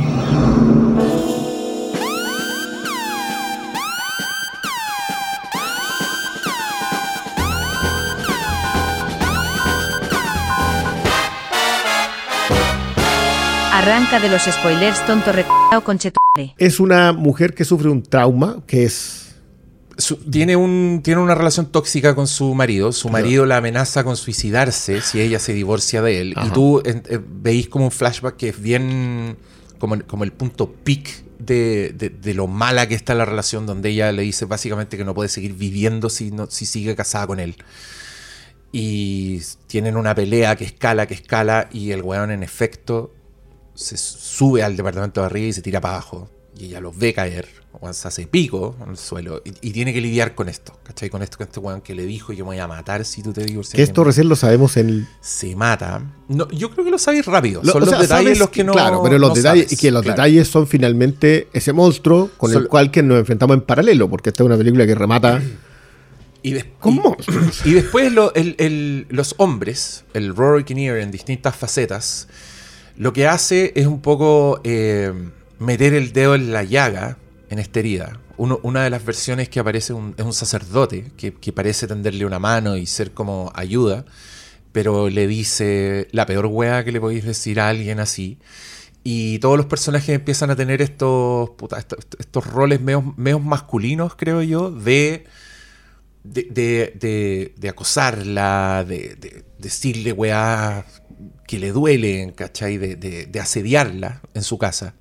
Arranca de los spoilers tonto Es una mujer que sufre un trauma, que es. su- tiene, un, tiene una relación tóxica con su marido. Su marido la amenaza con suicidarse si ella se divorcia de él. Y tú en- eh, veis como un flashback que es bien como, el- como el punto peak de, de- de lo mala que está la relación, donde ella le dice básicamente que no puede seguir viviendo si, no, si sigue casada con él. Y tienen una pelea que escala, que escala, y el weón en efecto se sube al departamento de arriba y se tira para abajo. Y ella los ve caer, o se hace pico en el suelo, y, y tiene que lidiar con esto, ¿cachai? Con esto, con este weón que le dijo, yo me voy a matar si tú te divorcias. Que esto de mí". recién lo sabemos en el. se mata. No, yo creo que lo sabéis rápido. Lo- Son los sea, detalles los que no. Claro, pero los no detalles, sabes, y que los claro. detalles son finalmente ese monstruo con Son- el cual que nos enfrentamos en paralelo, porque esta es una película que remata <clears throat> Y, des- con y- y después lo- el- el- los hombres, el Rory Kinnear en distintas facetas, lo que hace es un poco eh, meter el dedo en la llaga, en esta herida. Una de las versiones que aparece es un sacerdote que, parece tenderle una mano y ser como ayuda, pero le dice la peor wea que le podéis decir a alguien así. Y todos los personajes empiezan a tener estos, puta, estos, roles medio, medios masculinos, creo yo, de de, de, de- acosarla, de decirle weá que le duelen, ¿cachai? De, de- de asediarla en su casa.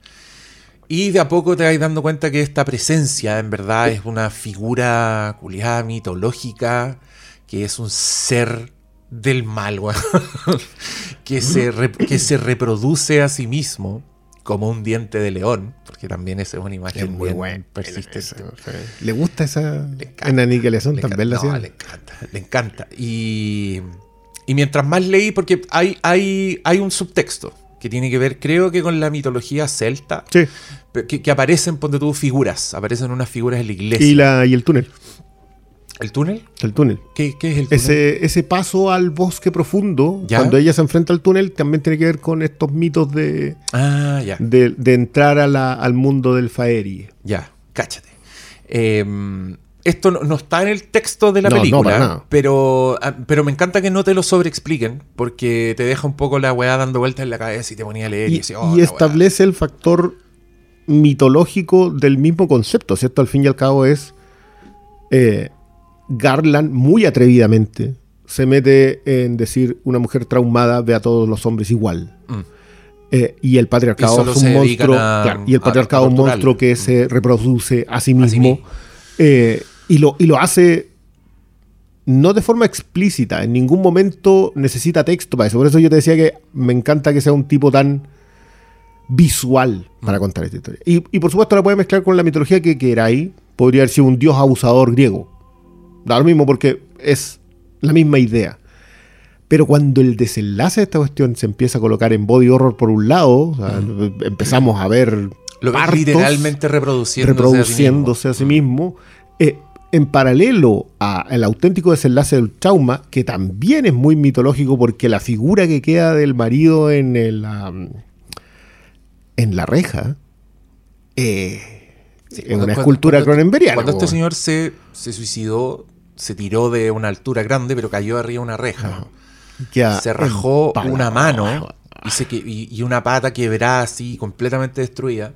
Y de a poco te vas dando cuenta que esta presencia en verdad es una figura culiada mitológica, que es un ser del mal, <laughs> que, se re- que se reproduce a sí mismo como un diente de león, porque también esa es una imagen Es muy bueno. persistente. ¿Le gusta esa encanta. Le también la encanta, no, hacían? le encanta, le encanta. Y, y mientras más leí, porque hay, hay, hay un subtexto que tiene que ver, creo que con la mitología celta, Sí. que, que aparecen, ponte tú, figuras, aparecen unas figuras en la iglesia. Y, la, y el túnel. ¿El túnel? El túnel. ¿Qué, qué es el túnel? Ese, ese paso al bosque profundo, ¿Ya? cuando ella se enfrenta al túnel, también tiene que ver con estos mitos de, Ah, ya. de, de entrar a la- al mundo del Faeri. Ya, cáchate. Eh, esto no, no está en el texto de la No, no, película, nada. pero, ah, pero me encanta que no te lo sobreexpliquen, porque te deja un poco la weá dando vueltas en la cabeza y te ponía a leer y, Y, y "Oh, weá". establece el factor mitológico del mismo concepto, ¿cierto? Al fin y al cabo es eh, Garland muy atrevidamente se mete en decir una mujer traumada ve a todos los hombres igual. Mm. Eh, y el Y patriarcado solo es un monstruo. a- claro, y el patriarcado es un monstruo que Mm. se reproduce a sí mismo. mismo. Eh, y, lo, y lo hace no de forma explícita. En ningún momento necesita texto para eso. Por eso yo te decía que me encanta que sea un tipo tan visual para contar esta historia. Y, y por supuesto la puede mezclar con la mitología que queráis. Podría haber sido un dios abusador griego. Da lo mismo porque es la misma idea. Pero cuando el desenlace de esta cuestión se empieza a colocar en body horror por un lado, o sea, empezamos a ver Lo partos literalmente reproduciéndose. reproduciéndose a sí mismo, eh, en paralelo al auténtico desenlace del trauma, que también es muy mitológico porque la figura que queda del marido en, el, en la reja eh, es una cuando- escultura cuando- cronenberiana. Cuando este señor se, se suicidó, se tiró de una altura grande, pero cayó arriba de una reja. Se rajó empalado. una mano y, se que- y- y una pata quebrada así, completamente destruida.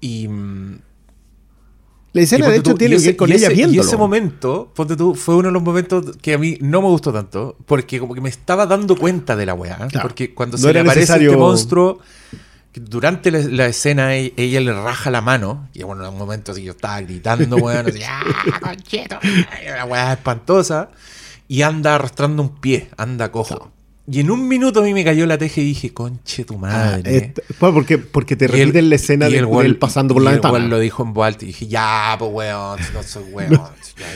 Y, mm, La escena, de hecho, tú, tiene que ver con ella ese- viéndolo. Y ese momento, ponte tú, fue uno de los momentos que a mí no me gustó tanto, porque como que me estaba dando cuenta de la weá. Claro. Porque cuando No se le aparece necesario- este monstruo, durante la, la escena e- ella le raja la mano, y bueno, en un momento así yo estaba gritando, weón, así, <laughs> ¡ah, concheto! La weá espantosa, y anda arrastrando un pie, anda cojo. Y en un minuto a mí me cayó la teja y dije, conche tu Ah, madre. este- bueno, porque, porque te el- repiten la escena de el él pasando por y la el ventana. weón lo dijo en voz y dije, ya, pues weón, no soy <laughs> weón.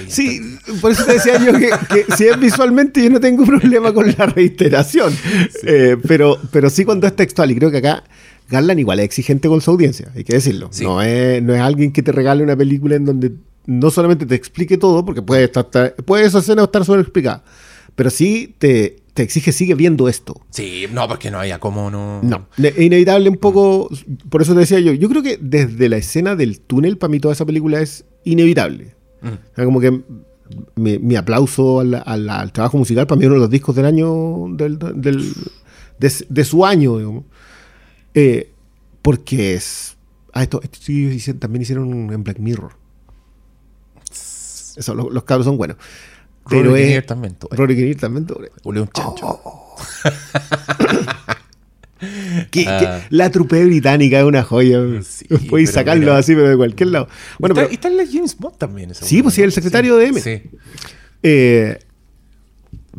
Sí, por eso te decía yo que, que si es visualmente yo no tengo <laughs> problema con la reiteración. Eh, pero, pero sí cuando es textual. Y creo que acá Garland igual es exigente con su audiencia, hay que decirlo. Sí. No, es, no es alguien que te regale una película en donde no solamente te explique todo, porque puede, estar, puede esa escena estar sobre explicada, pero sí te, te exige, sigue viendo esto. Sí, no, porque no había como no. No, es inevitable un poco, por eso te decía yo, yo creo que desde la escena del túnel, para mí toda esa película es inevitable. Mm. O sea, como que mi, mi aplauso al, al- al trabajo musical, para mí uno de los discos del año, del, del- de, de su año, digamos. Eh, porque es... Ah, esto, esto sí también hicieron en Black Mirror. Eso, lo- los cabros son buenos. Pero Rory. Kinnear también. eh. Rory Kinnear también. Ule un chancho. <laughs> Que- que Ah. la trupe británica es una joya. Sí, Podéis sacarlo mira. así, pero de cualquier lado. Bueno, está, pero, está en la James Bond también. esa Sí, pues sí, el secretario de M. Sí. eh,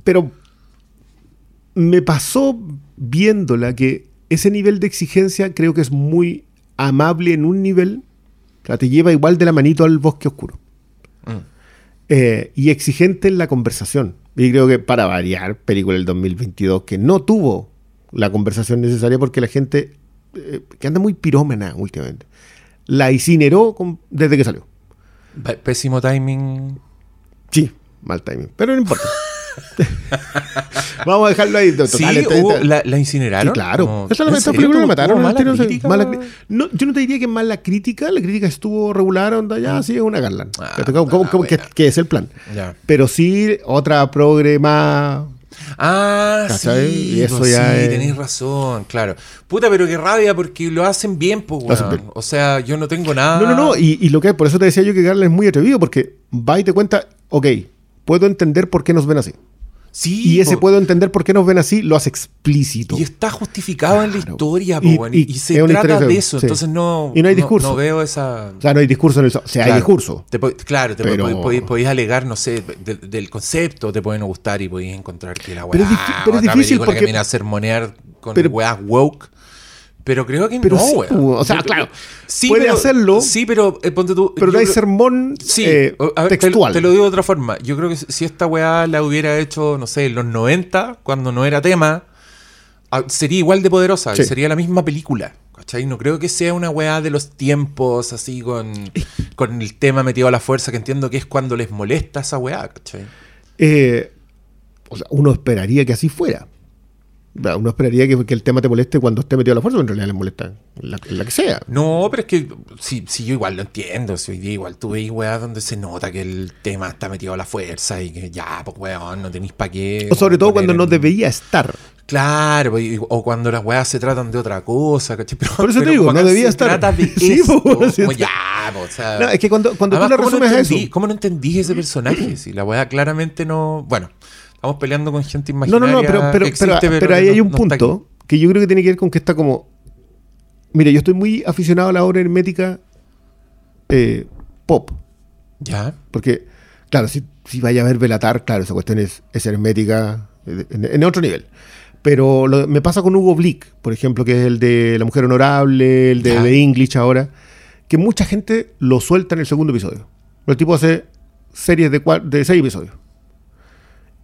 pero me pasó viéndola que ese nivel de exigencia creo que es muy amable en un nivel. O sea, te lleva igual de la manito al bosque oscuro. Eh, y exigente en la conversación. Y creo que para variar, película del 2022 que no tuvo la conversación necesaria porque la gente, eh, que anda muy pirómana últimamente, la incineró con- desde que salió. Pésimo timing. Sí, mal timing, pero no importa. <laughs> <laughs> Vamos a dejarlo ahí. Total, sí, este- hubo- este- la, la incineraron. Sí, claro. Como- Esa, ¿en esta serio? película la ¿Tuvo- mataron. mala crítica? mala no, yo no te diría que es mala crítica. La crítica estuvo regular, onda ya, sí, es una Garland. Ah, como, como- ah, como que, es el plan. Ya. Pero sí, otra progre más. Ah, ¿Cachai? sí, Y eso pues ya sí, es- tenéis razón, claro. Puta, pero qué rabia porque lo hacen bien, pues, hacen bien. O sea, yo no tengo nada. No, no, no. Y, y lo que por eso te decía yo que Garland es muy atrevido, porque va y te cuenta, ok, puedo entender por qué nos ven así. Sí, Y ese po. puedo entender por qué nos ven así, lo hace explícito. Y está justificado en la Claro. historia, po, Y- y y, se es trata de eso. sí. Entonces no. Y no hay discurso. No, veo esa. O sea, no hay discurso en el... O sea, hay Claro. discurso. Te claro, te Pero- po- podéis, podéis alegar, no sé, de- del concepto, te pueden gustar y podéis encontrar que la weá. Pero es pero es difícil porque- que viene a sermonear con Pero- weas woke. Pero creo que Pero no, sí, o sea, claro, sí, puede pero- hacerlo, Sí, pero eh, ponte tú. Pero no hay creo- sermón Sí, eh, o- a ver, te- textual. Te, lo digo de otra forma. Yo creo que si esta weá la hubiera hecho, no sé, en los 90, cuando no era tema, sería igual de poderosa. Sí. Sería la misma película. ¿Cachai? No creo que sea una weá de los tiempos, así con, con el tema metido a la fuerza, que entiendo que es cuando les molesta esa weá, ¿cachai? Eh, o sea, uno esperaría que así fuera. Uno esperaría que, que el tema te moleste cuando esté metido a la fuerza, pero en realidad le molesta la, que sea. No, pero es que si, si yo igual lo entiendo, si hoy día igual tú veis weá donde se nota que el tema está metido a la fuerza y que ya, pues weón, no tenéis para qué. O sobre todo cuando no debería estar. Claro, y- o cuando las weas se tratan de otra cosa, ¿cachai? Pero, Por eso te digo, no debía se estar. trata de <laughs> sí, como sí. ya, o sea. No, es que cuando, cuando tú Además, le ¿cómo no resumes a eso. ¿Cómo no entendí ese personaje? Si la wea claramente no. Bueno, estamos peleando con gente No, imaginaria. no, no, pero, pero, existe, pero, pero pero ahí hay no- un no punto que yo creo que tiene que ver con que está como. Mira, yo estoy muy aficionado a la obra hermética eh, pop. Ya. Porque, claro, si, si vaya a ver Velatar, claro, esa cuestión es, es hermética eh, en, en otro nivel. Pero lo- me pasa con Hugo Blick, por ejemplo, que es el de La Mujer Honorable, el de. The English ahora, que mucha gente lo suelta en el segundo episodio. El tipo hace series de, de seis episodios.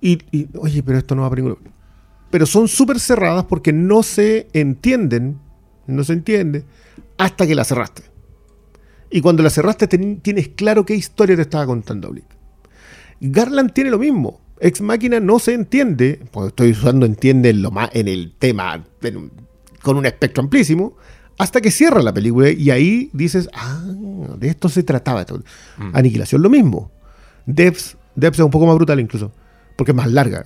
Y, y, oye, pero esto no va para ningún. Pero son súper cerradas porque no se entienden, no se entiende, hasta que la cerraste. Y cuando la cerraste ten- tienes claro qué historia te estaba contando Blick. Garland tiene lo mismo. Ex Máquina no se entiende, porque estoy usando entiende en, lo más, en el tema en con un espectro amplísimo, hasta que cierra la película y ahí dices, ah, de esto se trataba. Aniquilación lo mismo. Debs, Debs es un poco más brutal incluso, porque es más larga.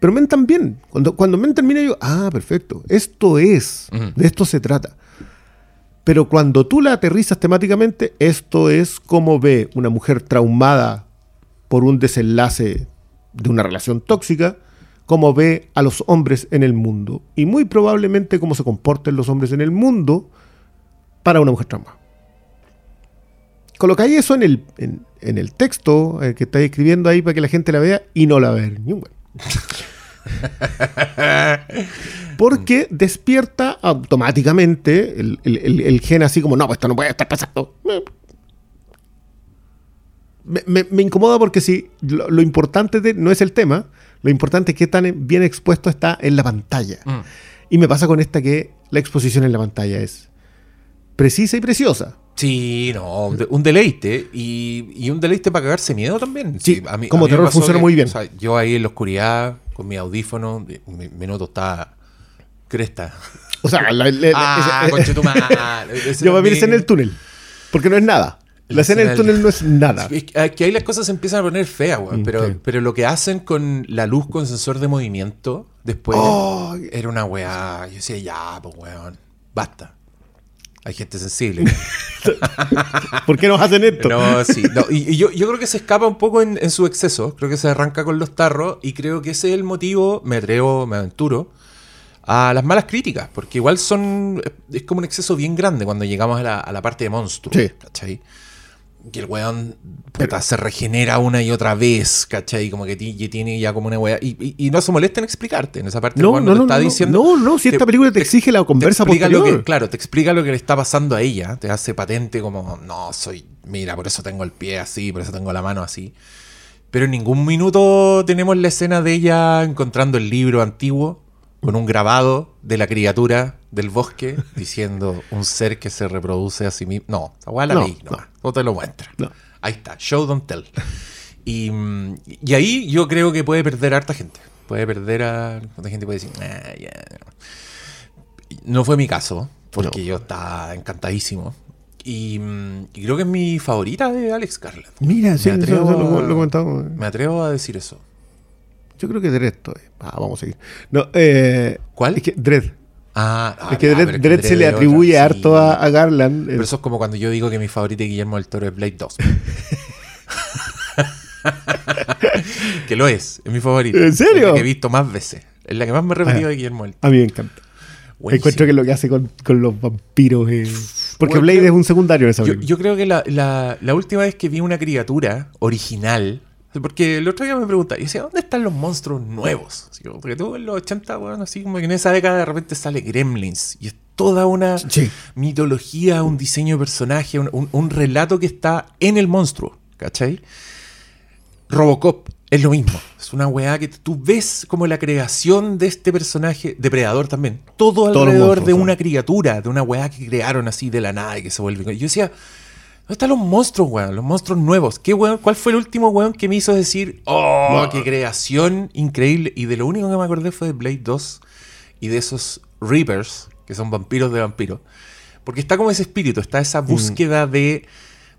Pero Men también. Cuando, cuando Men termina yo, ah, perfecto, esto es, de esto se trata. Pero cuando tú la aterrizas temáticamente, esto es como ve una mujer traumada por un desenlace de una relación tóxica, como ve a los hombres en el mundo. Y muy probablemente cómo se comporten los hombres en el mundo para una mujer traumada. Colocáis eso en el, en, en el texto eh, que estáis escribiendo ahí para que la gente la vea y no la va a ver ni un. <laughs> Porque despierta automáticamente el, el- el- el gen así como, no, pues esto no puede estar pasando. Me, me- me incomoda porque si lo, lo importante de- no es el tema, lo importante es que tan bien expuesto está en la pantalla. Mm. Y me pasa con esta que la exposición en la pantalla es precisa y preciosa. Sí, no, un deleite. Y, y un deleite para cagarse miedo también. Sí, como me terror pasó funciona muy bien. o sea, yo ahí en la oscuridad, con mi audífono, me, me noto está cresta. O sea, la- la- <laughs> ah. Ese <laughs> yo mí escena mi- en el túnel. Porque no es nada. La escena en el escena túnel no es nada. Es que- ahí las cosas se empiezan a poner feas, weón. Mm, Pero, pero lo que hacen con la luz con sensor de movimiento después Oh. era una weá. Yo decía, ya, pues weón, basta. Hay gente sensible. <laughs> ¿Por qué nos hacen esto? No, sí. no, y y yo, yo creo que se escapa un poco en, en su exceso. Creo que se arranca con los tarros. Y creo que ese es el motivo, me atrevo, me aventuro, a las malas críticas. Porque igual son. Es como un exceso bien grande cuando llegamos a la, a la parte de monstruo. Sí. ¿Cachai? Que el weón puta, se regenera una y otra vez, ¿cachai? Como que ti- que tiene ya como una weá. Y, y- y no se molesta en explicarte. En esa parte No, cuando no, está no, diciendo. no, no, si esta película te exige la conversa te explica lo posterior. que, claro, te explica lo que le está pasando a ella, te hace patente como, no, soy, mira, por eso tengo el pie así, por eso tengo la mano así. Pero en ningún minuto tenemos la escena de ella encontrando el libro antiguo con un grabado de la criatura del bosque diciendo un ser que se reproduce a sí mismo. No, esa weá la No, leí, no, no. no te lo muestra. Ahí está, show don't tell. Y, y ahí yo creo que puede perder a harta gente. Puede perder a. Gente puede decir, "Ah, no fue mi caso, porque yo estaba encantadísimo. Y, y creo que es mi favorita de Alex Garland. Mira, Me eso- atrevo eso lo, a- lo comentamos. Me atrevo a decir eso. Yo creo que Dredd. todavía. Ah, vamos a seguir. No, eh, ¿Cuál? Es que Dredd. Ah, ah, es que es que Dredd se le es otra, atribuye sí. harto a, a Garland. Pero eso es como cuando yo digo que mi favorita de Guillermo del Toro es Blade 2. <laughs> que lo es, es mi favorita. ¿En serio? Es la que he visto más veces. Es la que más me he repetido Ah. de Guillermo del Toro. a mí me encanta. Buenísimo. Encuentro que lo que hace con, con los vampiros. eh, porque Bueno, Blade es un secundario en esa Yo, creo que la, la- la última vez que vi una criatura original, porque el otro día me preguntaba, yo decía, ¿dónde están los monstruos nuevos? Así porque tú en los 80, bueno, así como que en esa década de repente sale Gremlins y es toda una Sí. mitología, un diseño de personaje, un, un- un relato que está en el monstruo, ¿cachai? Robocop es lo mismo. Es una weá que tú ves como la creación de este personaje, Depredador también. Todo alrededor de una criatura, de una weá que crearon así de la nada y que se vuelve. Yo decía, ¿dónde están los monstruos, weón? Los monstruos nuevos. ¿Qué weón? ¿Cuál fue el último weón que me hizo decir, oh, No. qué creación increíble? Y de lo único que me acordé fue de Blade 2 y de esos Reapers, que son vampiros de vampiros. Porque está como ese espíritu, está esa búsqueda de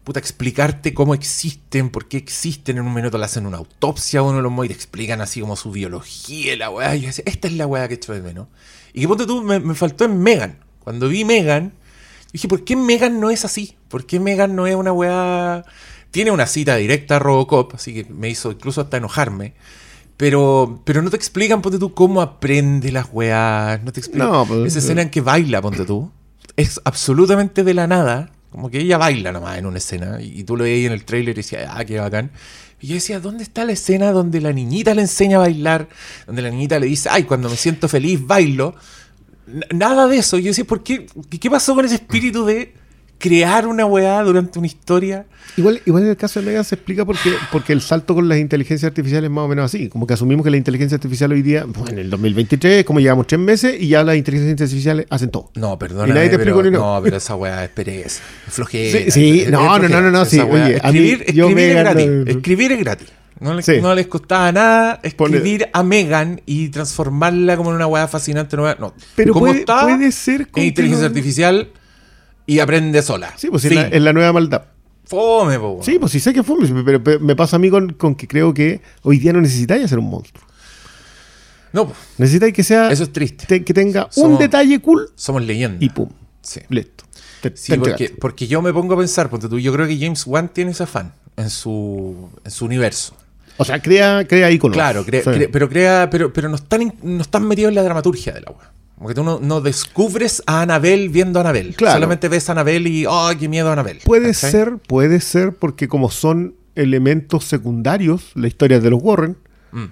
puta, explicarte cómo existen, por qué existen. En un minuto le hacen una autopsia a uno de los y te explican así como su biología y la weá. Y yo decía, esta es la weá que echo de menos. Y que ponte tú, me, me faltó en Megan. Cuando vi Megan, dije, ¿por qué Megan no es así? ¿Por qué Megan no es una weá... Tiene una cita directa a Robocop, así que me hizo incluso hasta enojarme. Pero, pero no te explican, ponte tú, cómo aprende las weás. No te explican. No, pues, Esa escena en que baila, ponte tú. Es absolutamente de la nada. Como que ella baila nomás en una escena. Y, y tú lo veías en el trailer y decías, ah, qué bacán. Y yo decía, ¿dónde está la escena donde la niñita le enseña a bailar? Donde la niñita le dice, ay, cuando me siento feliz, bailo. Nada de eso. Yo decía, ¿por qué? ¿Qué- ¿Qué pasó con ese espíritu de crear una weá durante una historia. Igual, igual en el caso de Megan se explica porque, porque el salto con las inteligencias artificiales es más o menos así. Como que asumimos que la inteligencia artificial hoy día, bueno, en el 2023, como llevamos tres meses y ya las inteligencias artificiales hacen todo. No, pero, ni no. no, pero esa weá es pereza. Es flojera. Sí, sí, es- no, es no, no, no, no, sí, a mí- escribir, yo escribir es gratis. no- Escribir es gratis. No, le- Sí. no les costaba nada escribir a Megan y transformarla como en una weá fascinante. nueva. No. Pero como puede, está puede ser con en inteligencia artificial y aprende sola. Sí, pues Fin. es la, es la nueva maldad. Fome, po. Sí, pues sí sé que fue, pero, pero me pasa a mí con, con que creo que hoy día no necesitáis hacer un monstruo. No, po, Necesitáis que sea eso es triste. te- que tenga un detalle cool Somos leyendas. y pum, Sí. listo. Te- Sí, te porque, porque yo me pongo a pensar, ponte tú, yo creo que James Wan tiene ese afán en su, en su universo. O sea, crea, crea iconos. Claro, crea- Sí. crea- pero crea, pero, pero no están no están metidos en la dramaturgia del agua. Porque tú no, no descubres a Anabel viendo a Anabel. Claro. Solamente ves a Anabel y ¡ay, qué miedo a Anabel! Puede ser, puede ser, porque como son elementos secundarios, la historia de los Warren, Mm.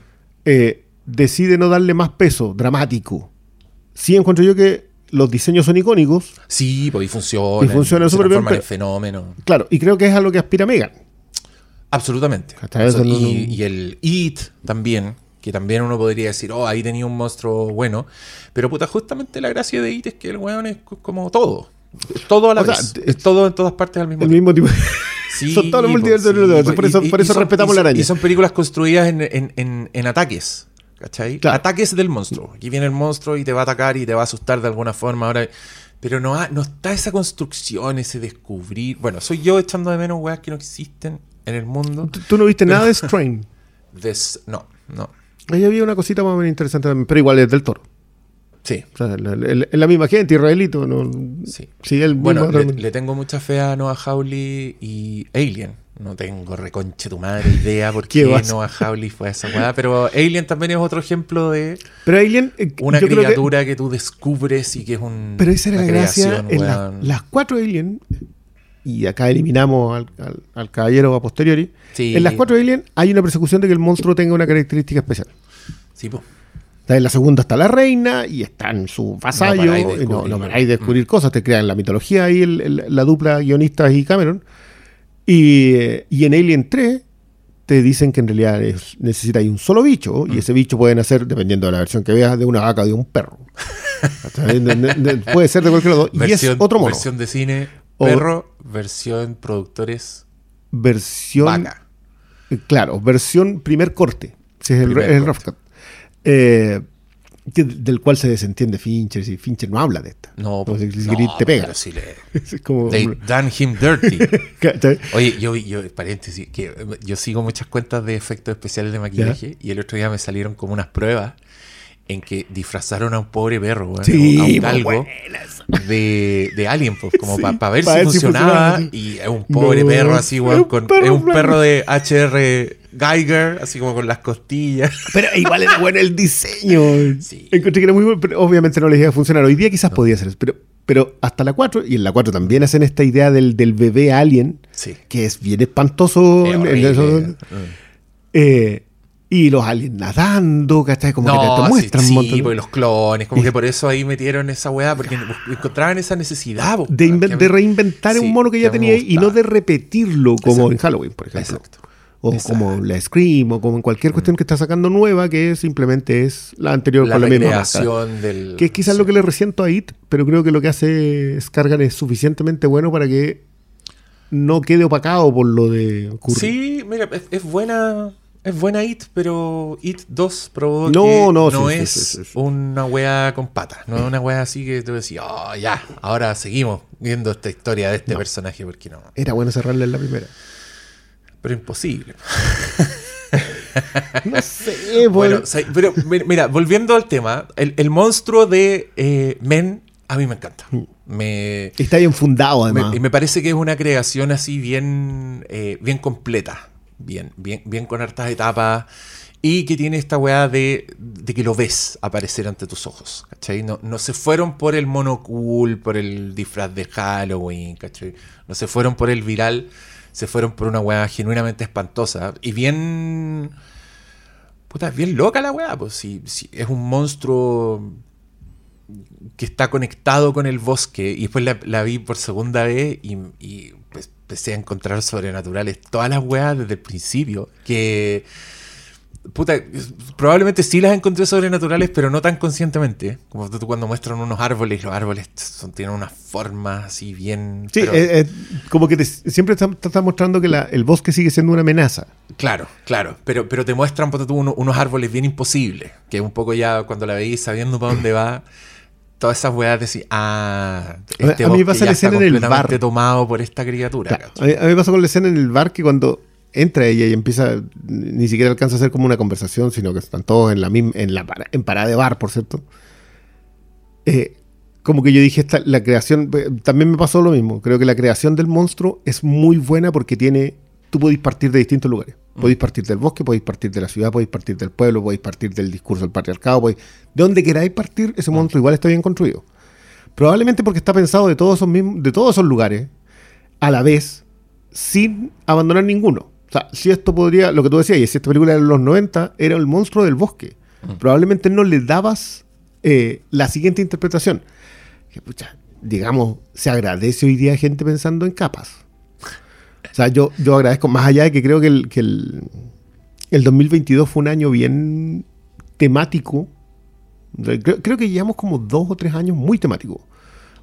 eh, decide no darle más peso dramático. Sí encuentro yo que los diseños son icónicos, Sí, pues y funciona. Y funciona súper bien, en pero- fenómeno. claro, y creo que es a lo que aspira Megan. Absolutamente. Eso y, el It también, que también uno podría decir, oh, ahí tenía un monstruo bueno. Pero puta, justamente la gracia de It es que el weón es co- como todo. Todo a la O sea, vez. es- es todo en todas partes al mismo El tiempo. mismo tipo. Sí, <laughs> son todos los multiversos sí, por eso, y- por eso son- respetamos la araña. Y son películas construidas en, en- en- en ataques. ¿Cachai? Claro. Ataques del monstruo. Aquí viene el monstruo y te va a atacar y te va a asustar de alguna forma. Ahora, pero no, ha- no está esa construcción, ese descubrir. Bueno, soy yo echando de menos weas que no existen en el mundo. Tú- Tú no viste nada de <laughs> Strain. No, no. Ahí había una cosita más o menos interesante también, pero igual es del toro. Sí, O sea, la- la- es la misma gente, israelito. No, sí. sí, el Bueno, le, le tengo mucha fe a Noah Hawley y Alien. No tengo reconche tu madre idea por <laughs> ¿Qué qué? Noah Hawley fue esa weá. Pero Alien también es otro ejemplo de Pero Alien, eh, una que- criatura que, tú descubres y que es un. Pero esa era la gracia en la- las cuatro Alien. Y acá eliminamos al, al- al caballero a posteriori. Sí. En las cuatro Alien hay una persecución de que el monstruo tenga una característica especial. Sí, sea, En la segunda está la reina y está en su vasallo. No paráis de y no, no paráis de descubrir cosas. Te crean la mitología ahí, el- el- la dupla guionistas y Cameron. Y, eh, y en Alien 3 te dicen que en realidad es, necesita un solo bicho. Mm. Y ese bicho puede nacer, dependiendo de la versión que veas, de una vaca o de un perro. <laughs> Puede ser de cualquier lado. Y es otro mono. Versión de cine, perro, versión productores, versión. vaca. Eh, Claro, versión primer corte. Ese es el, Primer el corte. rough cut. Eh, que- del cual se desentiende Fincher. Si Fincher no habla de esta. No, si- po. si No, te pega. pero sí le- <laughs> Es como- They done him dirty. <laughs> Oye, yo, yo, paréntesis, que eh, yo sigo muchas cuentas de efectos especiales de maquillaje y el otro día me salieron como unas pruebas en que disfrazaron a un pobre perro, Sí, a un galgo de, de Alien, pues, como Sí, para ver pa' si ver si funcionaba. sí. y es un pobre No, perro así, weón, con- perro es un blanco. perro de HR Geiger, así como con las costillas. <laughs> Pero igual era bueno el diseño. Sí. Encontré que era muy bueno, pero obviamente no les iba a funcionar. Hoy día quizás podía ser pero, pero hasta la 4, y en la 4 también hacen esta idea del, del bebé alien, Sí. que es bien espantoso. Es en- en horrible. eso. Mm. Eh, y los aliens nadando, ¿cachai? Como que te- te, sí, muestran sí, un montón. pues, los clones, como que por eso ahí metieron esa weá, porque encontraban esa necesidad. pues, de, inven- de reinventar Sí, un mono que ya tenía me y no de repetirlo como Exacto. en Halloween, por ejemplo. Exacto. O Exacto. como la Scream, o como en cualquier cuestión que está sacando nueva, que simplemente es la anterior La con la misma del. Que es quizás sí. lo que le resiento a It, pero creo que lo que hace Scargan es suficientemente bueno para que no quede opacado por lo de Curry. Sí, mira, es, es buena. Es buena It, pero It 2 probó No, que no, no sí, es sí, sí, sí. una wea con patas. No es una wea así que tú decís, oh, ya, ahora seguimos viendo esta historia de este personaje, porque no. Era bueno cerrarle en la primera. Pero imposible. <laughs> No sé, Bueno, bueno. sa- pero mi- mira, volviendo al tema, el, el monstruo de eh, Men a mí me encanta. Me, Está bien fundado, me- además. y me parece que es una creación así bien, eh, bien completa, bien, bien, bien con hartas etapas y que tiene esta weá de, de que lo ves aparecer ante tus ojos, ¿cachai? No, no se fueron por el mono cool, por el disfraz de Halloween, ¿cachai? No se fueron por el viral, se fueron por una weá genuinamente espantosa y bien... Puta, bien loca la weá, pues si, si es un monstruo que está conectado con el bosque. Y después la, vi por segunda vez y, empecé a encontrar sobrenaturales todas las weas desde el principio. Que. Puta, probablemente sí las encontré sobrenaturales, pero no tan conscientemente. Como tú cuando muestran unos árboles, los árboles son, tienen unas formas así bien. Sí, pero- eh, eh, como que te- siempre está, te está mostrando que la- el bosque sigue siendo una amenaza. Claro, claro, pero, pero te muestran ponte tú, uno- unos árboles bien imposibles, que un poco ya cuando la veis sabiendo para dónde va, todas esas weas decís, ah, A- este a mí me pasa la escena en el bar. tomado por esta criatura. A, mí, a mí me pasó con la escena en el bar que cuando entra ella y empieza, ni siquiera alcanza a hacer como una conversación, sino que están todos en la misma, en la en parada de bar, por cierto. Eh, como que yo dije, esta, la creación, eh, también me pasó lo mismo. Creo que la creación del monstruo es muy buena porque tiene, tú podéis partir de distintos lugares. Podéis partir del bosque, podéis partir de la ciudad, podéis partir del pueblo, podéis partir del discurso del patriarcado, podéis, de donde queráis partir, ese monstruo igual está bien construido. Probablemente porque está pensado de todos esos mismos, de todos esos lugares, a la vez, sin abandonar ninguno. O sea, si esto podría, lo que tú decías, y si esta película era de los 90, era el monstruo del bosque. Probablemente no le dabas eh, la siguiente interpretación. Que, pucha, digamos, se agradece hoy día gente pensando en capas. O sea, yo, yo agradezco, más allá de que creo que el, que el, el 2022 fue un año bien temático. Creo, que llevamos como dos o tres años muy temáticos.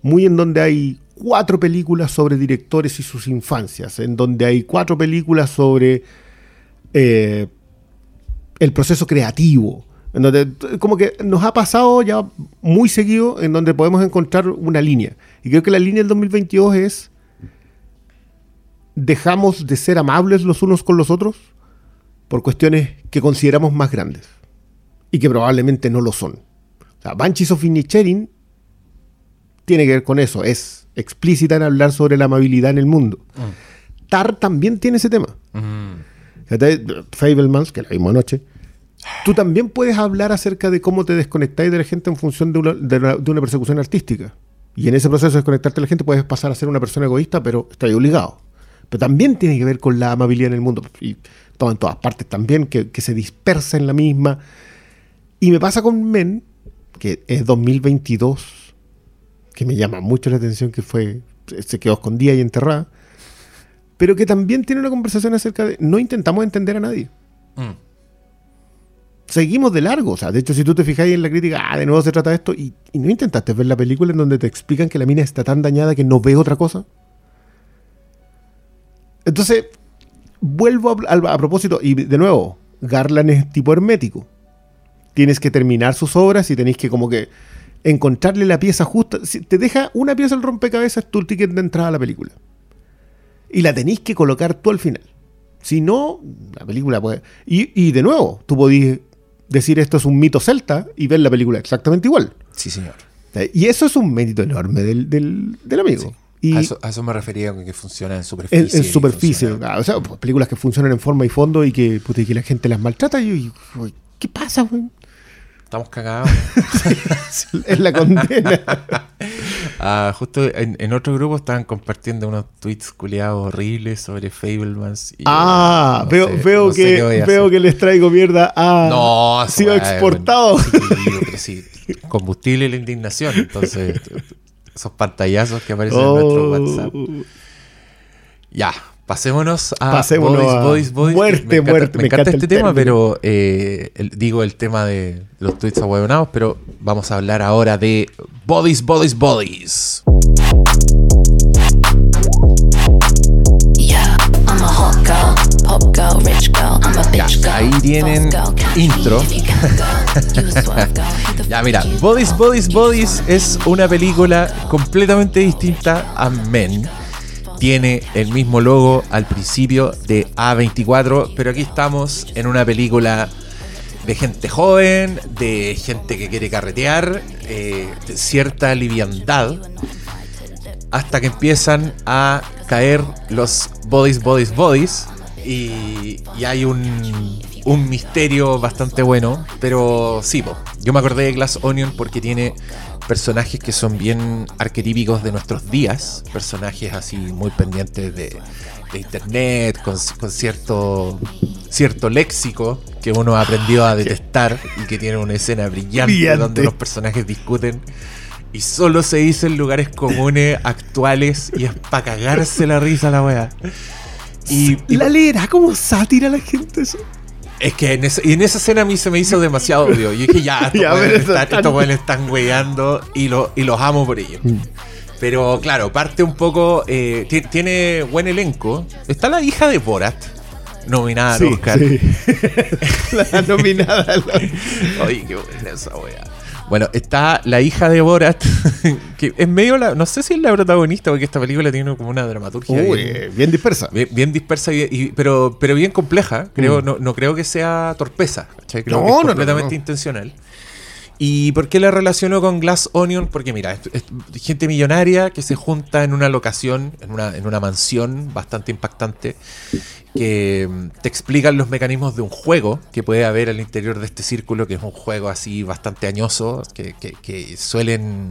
Muy en donde hay cuatro películas sobre directores y sus infancias. En donde hay cuatro películas sobre eh, el proceso creativo. En donde como que nos ha pasado ya muy seguido en donde podemos encontrar una línea. Y creo que la línea del 2022 es dejamos de ser amables los unos con los otros por cuestiones que consideramos más grandes y que probablemente no lo son. O sea, Banshees of Inisherin tiene que ver con eso, es explícita en hablar sobre la amabilidad en el mundo. Tar también tiene ese tema. Mm, Fablemans, que la vimos anoche, tú también puedes hablar acerca de cómo te desconectáis de la gente en función de una, de una- de una persecución artística. Y en ese proceso de desconectarte de la gente puedes pasar a ser una persona egoísta, pero estás obligado. Pero también tiene que ver con la amabilidad en el mundo. Y todo en todas partes también, que, que se dispersa en la misma. Y me pasa con Men, que es 2022, que me llama mucho la atención, que fue se quedó escondida y enterrada, pero que también tiene una conversación acerca de no intentamos entender a nadie. mm. Seguimos de largo, o sea, de hecho si tú te fijáis en la crítica, ah, de nuevo se trata de esto, y, y no intentaste ver la película en donde te explican que la mina está tan dañada que no ve otra cosa. Entonces, vuelvo a, a- a propósito, y de nuevo, Garland es tipo hermético. Tienes que terminar sus obras y tenéis que como que encontrarle la pieza justa. Si te deja una pieza el rompecabezas, es tu ticket de entrada a la película. Y la tenéis que colocar tú al final. Si no, la película puede... Y, y de nuevo, tú podís decir esto es un mito celta y ver la película exactamente igual. Sí, señor. Y eso es un mérito enorme del, del- del amigo. Y a, eso, a eso me refería con que funciona en superficie. en, superficie. funciona- ah, O sea, películas que funcionan en forma y fondo y que, puta, y que la gente las maltrata. Y, y, ¿qué pasa, güey? Estamos cagados. <laughs> Es la condena. <laughs> Ah, justo en, en otro grupo estaban compartiendo unos tweets culiados horribles sobre Fablemans. y, ah, no veo, sé- veo, no que, veo que les traigo mierda a No, sido exportado. bueno. Sí, pero sí, <laughs> combustible la indignación. Entonces, esos pantallazos que aparecen en nuestro Oh. WhatsApp. Ya, pasémonos a Pasémonos Bodies, a Bodies, Bodies. muerte, me encanta, muerte, Me me encanta encanta este tema, término. pero eh, el- digo el tema de los tweets ahueonados, pero vamos a hablar ahora de Bodies, Bodies, Bodies. Girl, who <laughs> the Ya, mira? Bodies, Bodies, Bodies es una película completamente distinta a Men. Tiene el mismo logo al principio de A24, pero aquí estamos en una película de gente joven, de gente que quiere carretear, eh, de cierta liviandad, hasta que empiezan a caer los Bodies, Bodies, Bodies, y, y hay un, un misterio bastante bueno, pero sí, po, yo me acordé de Glass Onion porque tiene personajes que son bien arquetípicos de nuestros días, personajes así muy pendientes de, de internet, con, con cierto, cierto léxico que uno ha aprendido a detestar y que tiene una escena brillante, Brillante. donde los personajes discuten. Y solo se dice en lugares comunes, actuales, y es para cagarse la risa la wea. Y, y la leerá como sátira la gente eso. es que en esa, y en esa escena a mí se me hizo demasiado obvio. Yo dije, ya, <laughs> estos Ya, weones están, es tan- estos weones están weyando y, lo, y los amo por ello. Mm. Pero claro, parte un poco. eh, ti- tiene buen elenco. Está la hija de Borat, nominada al Sí, Oscar. sí. <laughs> la nominada. a la- <laughs> Oye, qué buena esa wea. Bueno, está la hija de Borat, <laughs> que es medio la. No sé si es la protagonista, porque esta película tiene como una dramaturgia. Uy, bien- bien dispersa. Bien, bien dispersa, y, y- pero, pero bien compleja. Creo, no, no creo que sea torpeza. ¿cachai? Creo Mm. No, que es no, completamente no. intencional. ¿Y por qué la relaciono con Glass Onion? Porque mira, es, gente millonaria que se junta en una locación, en una, en una mansión bastante impactante, que mm, te explican los mecanismos de un juego que puede haber al interior de este círculo, que es un juego así bastante añoso, que, que- que suelen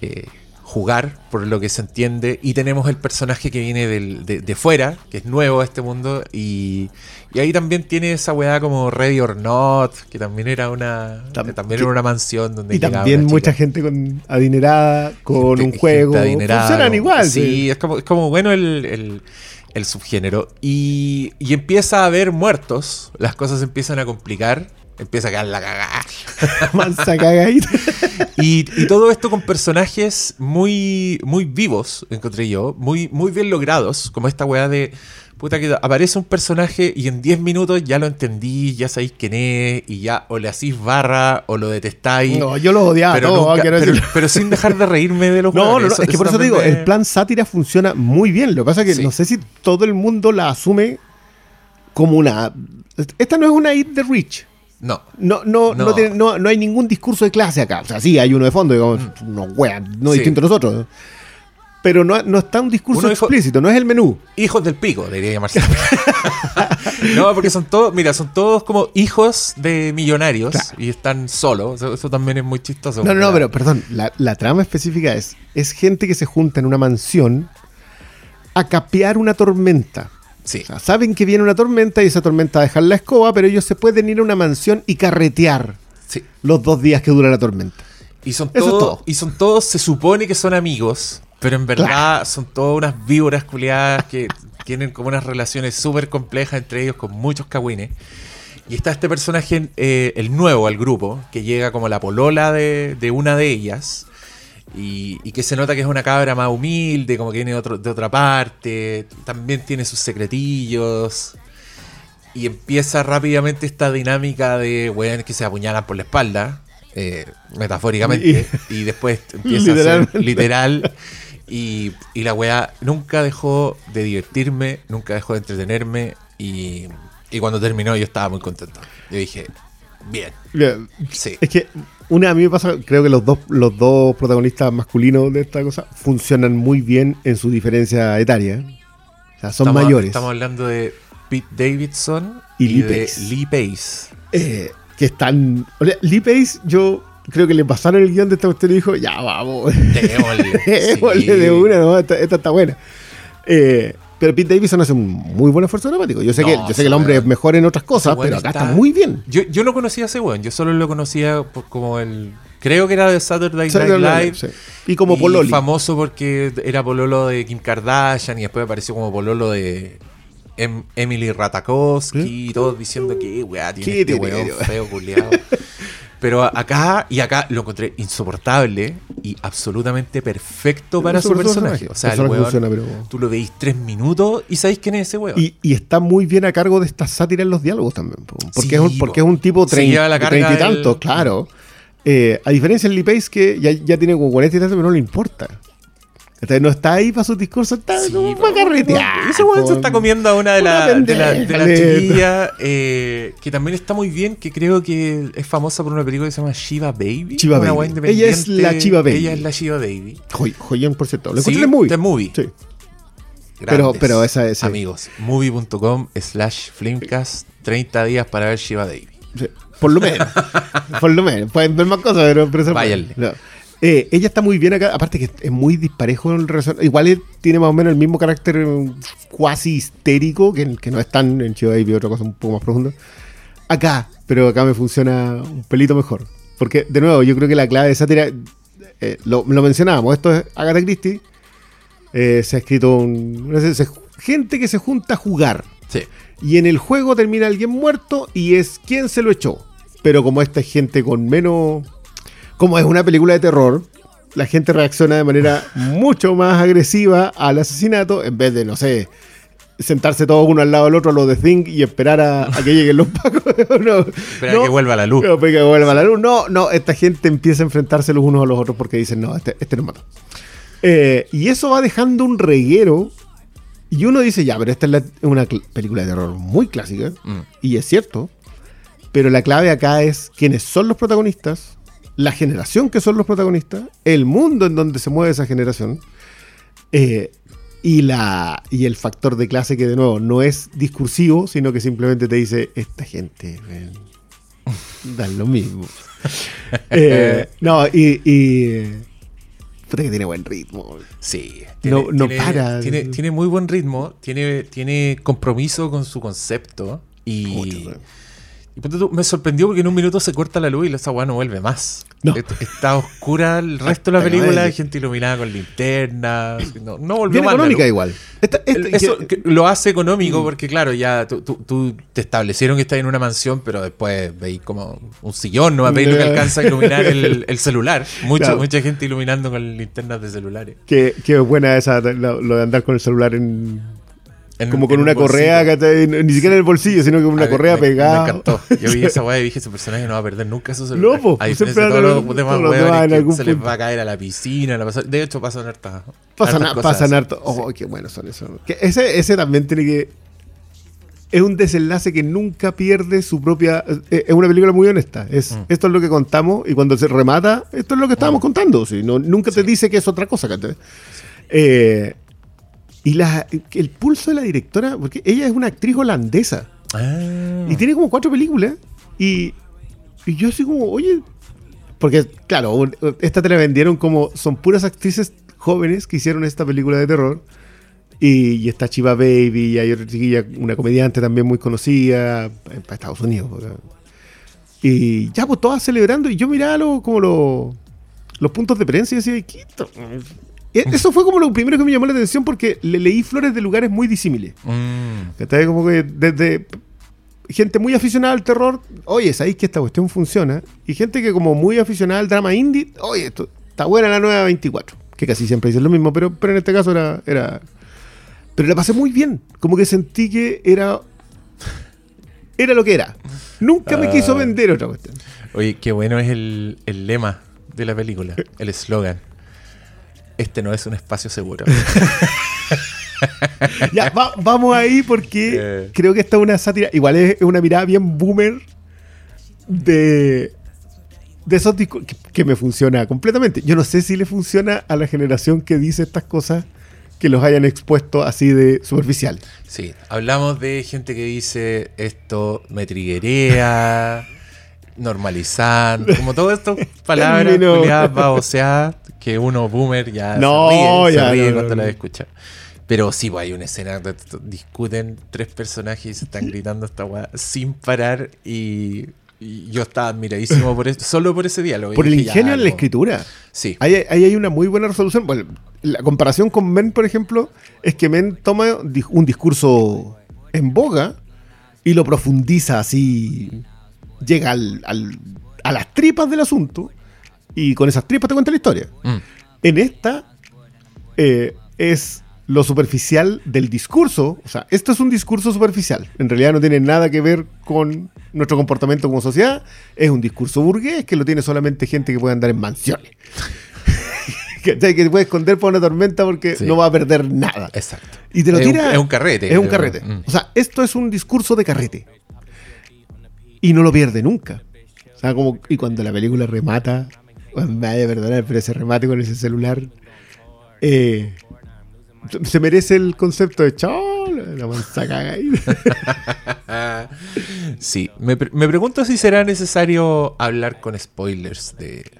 eh, jugar, por lo que se entiende. Y tenemos el personaje que viene del- de, de fuera, que es nuevo a este mundo. Y, y ahí también tiene esa weá como Ready or Not, que también era una, Tam- también que- era una mansión donde Y llegaba también mucha gente con adinerada, con Gente- un juego. adinerada, Funcionan igual. Sí, Es, como, es como bueno el, el- el subgénero. Y, y empieza a haber muertos, las cosas empiezan a complicar, empieza a quedar la cagada. <laughs> Mansa cagadita. Y, y todo esto con personajes muy, muy vivos, encontré yo, muy, muy bien logrados, como esta weá de, puta que aparece un personaje y en 10 minutos ya lo entendí, ya sabéis quién es, y ya o le hacís barra o lo detestáis. No, yo lo odiaba pero, nunca- sin dejar de reírme de los No, no, no, es que por eso te digo, me- el plan sátira funciona muy bien. Lo que pasa es que Sí. no sé si todo el mundo la asume como una. Esta no es una hit de Rich. No. No, no, no. No. tiene- no, no hay ningún discurso de clase acá. O sea, sí, hay uno de fondo, digamos, unos weas, no Mm. Sí. distinto a nosotros. Pero no, no está un discurso explícito, no es el menú. Hijos del pico, debería llamarse. <laughs> no, porque son todos, mira, son todos como hijos de millonarios Claro. y están solos. Eso, eso también es muy chistoso. No, no, no, pero perdón, la, la trama específica es, es gente que se junta en una mansión a capear una tormenta. Sí. O sea, saben que viene una tormenta y esa tormenta va a dejar la escoba, pero ellos se pueden ir a una mansión y carretear sí. los dos días que dura la tormenta. Y son todos, todo. y son todos, se supone que son amigos, pero en verdad son todas unas víboras culiadas que tienen como unas relaciones súper complejas entre ellos con muchos cagüines. Y está este personaje, eh, el nuevo al grupo, que llega como la polola de, de una de ellas. Y, y que se nota que es una cabra más humilde, como que viene de, otro- de otra parte. También tiene sus secretillos. Y empieza rápidamente esta dinámica de weones que se apuñalan por la espalda, eh, metafóricamente, y, después empieza a ser literal. Y, y la weá nunca dejó de divertirme, nunca dejó de entretenerme. Y, y cuando terminó, yo estaba muy contento. Yo dije, bien, Mira, sí. Es que una a mí me pasa, creo que los dos, los dos protagonistas masculinos de esta cosa funcionan muy bien en su diferencia etaria. O sea, son Estamos- mayores. Estamos hablando de Pete Davidson Y Lee Pace. Lee Pace. Eh, que están. o sea, Lee Pace, yo creo que le pasaron el guion de esta cuestión y dijo, ya vamos. Démosle. <laughs> Démosle Sí. de una, ¿no? esta, esta está buena. Eh, pero Pete Davidson hace un muy buen esfuerzo dramático. Yo sé No, que, yo sé que el hombre es mejor en otras cosas, pero acá está, está- muy bien. Yo, yo no conocía ese weón, yo solo lo conocía por- como el. Creo que era de Saturday Night Saturday Live. Sí. Y como Pololi. famoso porque era pololo de Kim Kardashian y después apareció como pololo de Em- Emily Ratajkowski y todos diciendo que weá tiene ¿Qué este weón feo culiado. <laughs> Pero acá y acá lo encontré insoportable y absolutamente perfecto para su personaje. O sea, el weón, funciona, pero- tú lo veis tres minutos y sabéis quién es ese weón. Y, y está muy bien a cargo de esta sátira en los diálogos también. po. Porque, Sí, es, un, porque po. es un tipo treinta y del- tantos, claro. Eh, a diferencia del Lee Pace, que ya, ya tiene como 40 y tantos, pero no le importa. No está ahí para sus discursos, está Sí, como para carretear. Ese weón se está comiendo a una de, Una la- de, la- de las chiquillas eh, que también está muy bien, que creo que es famosa por una película que se llama Shiva Baby. Shiva una Baby. Ella es la Shiva Baby. Ella es la Shiva Baby. Joy- joyón, por cierto. Lo Sí, encontré muy. The Movie. Sí. Grandes Pero- pero esa- ese- Amigos, movie.com slash flimcast 30 días para ver Shiva Baby. Sí, Por lo menos. <laughs> por lo menos. Pueden ver más cosas, pero, pero. Váyanle. No. Eh, ella está muy bien acá, aparte que es muy disparejo en relación. Igual él tiene más o menos el mismo carácter eh, cuasi histérico, que, que no es tan en Chivo Baby, otra cosa un poco más profunda. Acá, pero acá me funciona un pelito mejor. Porque, de nuevo, yo creo que la clave de sátira, eh, lo, lo mencionábamos, esto es Agatha Christie. eh, se ha escrito un, se- se- gente que se junta a jugar. Sí. Y en el juego termina alguien muerto y es quien se lo echó. Pero como esta es gente con menos. Como es una película de terror, la gente reacciona de manera mucho más agresiva al asesinato en vez de, no sé, sentarse todos uno al lado del otro a lo de Thing y esperar a, a que lleguen los pacos. <laughs> no, Espera no, que vuelva la luz. no, que vuelva la luz. No, no, esta gente empieza a enfrentarse los unos a los otros porque dicen, no, este, este nos mató. Eh, y eso va dejando un reguero. Y uno dice, ya, pero esta es la- una película de terror muy clásica. Mm. Y es cierto. Pero la clave acá es quiénes son los protagonistas, la generación que son los protagonistas, el mundo en donde se mueve esa generación. eh, y, la, y el factor de clase que de nuevo no es discursivo, sino que simplemente te dice, esta gente dan lo mismo. <laughs> Eh, no, y, y que tiene buen ritmo. Sí. No- no para. Tiene, tiene muy buen ritmo, tiene, tiene compromiso con su concepto. Y. y me sorprendió porque en un minuto se corta la luz y esa weá no vuelve más. No. Est- Está oscura el <laughs> resto de la película, gente iluminada con linternas. No, no volvió Bien más. la económica luz. igual. Esta- esta- El- Eso que- lo hace económico porque, claro, ya tú, tú- tú te establecieron que estás en una mansión, pero después veis como un sillón, no veis lo que alcanza a iluminar el, <laughs> el celular. Mucho- Claro. Mucha gente iluminando con linternas de celulares. que buena esa, lo, lo de andar con el celular en, En- como con un una correa, ni siquiera en el bolsillo, sino con una correa me- pegada. Me encantó. <laughs> Yo vi esa weá y dije, ese personaje no va a perder nunca su celular. No, po, a siempre diferencia de van todos los demás weones que se les punto. va a caer a la piscina. la De hecho, pasan hartas Pasan, hartas pasan harto. Oh, qué buenos son esos. Que ese, ese también tiene que. Es un desenlace que nunca pierde su propia. eh, Es una película muy honesta. Es, Mm. Esto es lo que contamos y cuando se remata, esto es lo que estábamos contando. sí, no, nunca te dice que es otra cosa. ¿cachai? Eh, y la, el pulso de la directora, porque ella es una actriz holandesa. Ah. Y tiene como cuatro películas. Y, y yo así como, oye. Porque, claro, un- esta te la vendieron como son puras actrices jóvenes que hicieron esta película de terror. Y, y está Chiva Baby, y hay otra chiquilla, una comediante también muy conocida, para Estados Unidos. Y ya, pues todas celebrando. Y yo miraba lo- como lo- los puntos de prensa y decía, "¿Qué esto?". E- Eso fue como lo primero que me llamó la atención porque le leí flores de lugares muy disímiles. Mm. Como que desde gente muy aficionada al terror, oye, sabéis que esta cuestión funciona. Y gente que como muy aficionada al drama indie, oye, esto está buena la nueva 24. Que casi siempre dicen lo mismo, pero, pero en este caso era, era... Pero la pasé muy bien. Como que sentí que era... Era lo que era. Nunca me quiso Ah. vender otra cuestión. Oye, qué bueno es el, el lema de la película, el <laughs> eslogan. Este no es un espacio seguro. <laughs> Ya, va- vamos ahí porque Eh. creo que esta es una sátira. Igual es, es una mirada bien boomer de, de esos discos que, que me funciona completamente. Yo no sé si le funciona a la generación que dice estas cosas que los hayan expuesto así de superficial. Sí, hablamos de gente que dice esto me triguerea, <laughs> normalizando, <laughs> como todo esto, palabras baboseadas, que uno boomer ya No, se ríe, ya, se ríe no, cuando no, la no. escucha. Pero sí, pues, hay una escena donde discuten tres personajes y se están gritando esta weá sin parar y, y yo estaba admiradísimo por esto, solo por ese diálogo. Por el dije, ya, ingenio en la escritura. Sí. Ahí, ahí hay una muy buena resolución. Bueno, la comparación con Men, por ejemplo, es que Men toma un discurso en boga y lo profundiza así. Llega al- al- a las tripas del asunto y con esas tripas te cuenta la historia. Mm. En esta eh, es lo superficial del discurso. O sea, esto es un discurso superficial. En realidad no tiene nada que ver con nuestro comportamiento como sociedad. Es un discurso burgués que lo tiene solamente gente que puede andar en mansiones. <laughs> Que te puede esconder por una tormenta porque Sí. no va a perder nada. Exacto. Y te lo es, un, tira. es un carrete. Es un carrete. Mm. O sea, esto es un discurso de carrete. Y no lo pierde nunca. O sea, como. Y cuando la película remata. bueno, me vaya a perdonar, pero ese remate con ese celular. eh, se merece el concepto de chao. La mansa caga ahí. <laughs> Sí, me, pre- me pregunto si será necesario hablar con spoilers de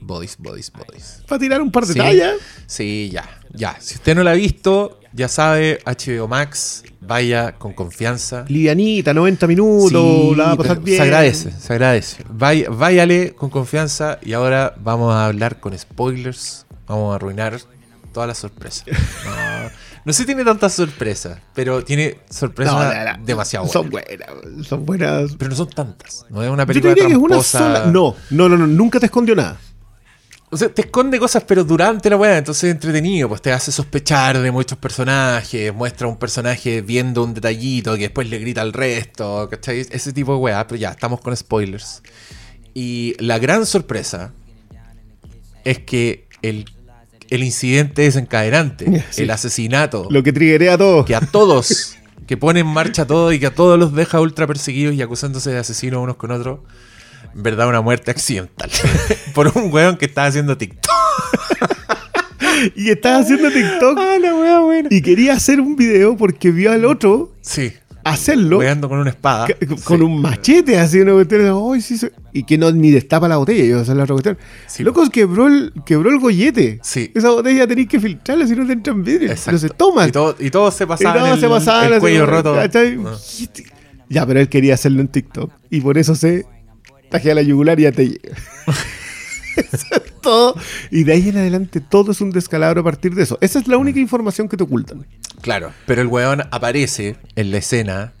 Bodies, bodies, bodies. Para tirar un par de Sí. tallas. Sí, ya, ya. Si usted no la ha visto, ya sabe, HBO Max, vaya con confianza. Livianita, 90 minutos, Sí, la va a pasar bien. Se agradece, se agradece. Vaya- váyale con confianza y ahora vamos a hablar con spoilers. Vamos a arruinar todas las sorpresas. <laughs> No, no sé si tiene tantas sorpresas, pero tiene sorpresas No, demasiado Son buenas. buenas, son buenas. Pero no son tantas. No es una Yo película diría que es una tramposa. sola. No, no, no, no, nunca te escondió nada. O sea, te esconde cosas, pero durante la weá, entonces es entretenido, pues te hace sospechar de muchos personajes, muestra un personaje viendo un detallito que después le grita al resto, ¿cachai? Ese tipo de weá, pero ya, estamos con spoilers. Y la gran sorpresa es que el, el incidente desencadenante, <laughs> Sí. el asesinato, Lo que triggerea a todos. que a todos, que pone en marcha todo y que a todos los deja ultra perseguidos y acusándose de asesinos unos con otros, verdad una muerte accidental. <laughs> Por un weón que estaba haciendo TikTok. <laughs> Y estaba haciendo TikTok Ah, la wea buena. y quería hacer un video porque vio al otro Sí. hacerlo Weando con una espada. con Sí. un machete así una cuestión. "Ay, sí, sí", y que no ni destapa la botella. Yo, es la otra cuestión. Sí. Locos, quebró el, quebró el gollete. Sí. Esa botella tenéis que filtrarla si no te entran vidrio. Exacto. No se toman. Y, todo, y todos se Y pasaban no, el, se pasaban el cuello roto. Ah. Ya, pero él quería hacerlo en TikTok. Y por eso se tajea la yugular y ya te llega. <laughs> Eso es todo. Y de ahí en adelante todo es un descalabro a partir de eso. Esa es la única información que te ocultan. Claro. Pero el weón aparece en la escena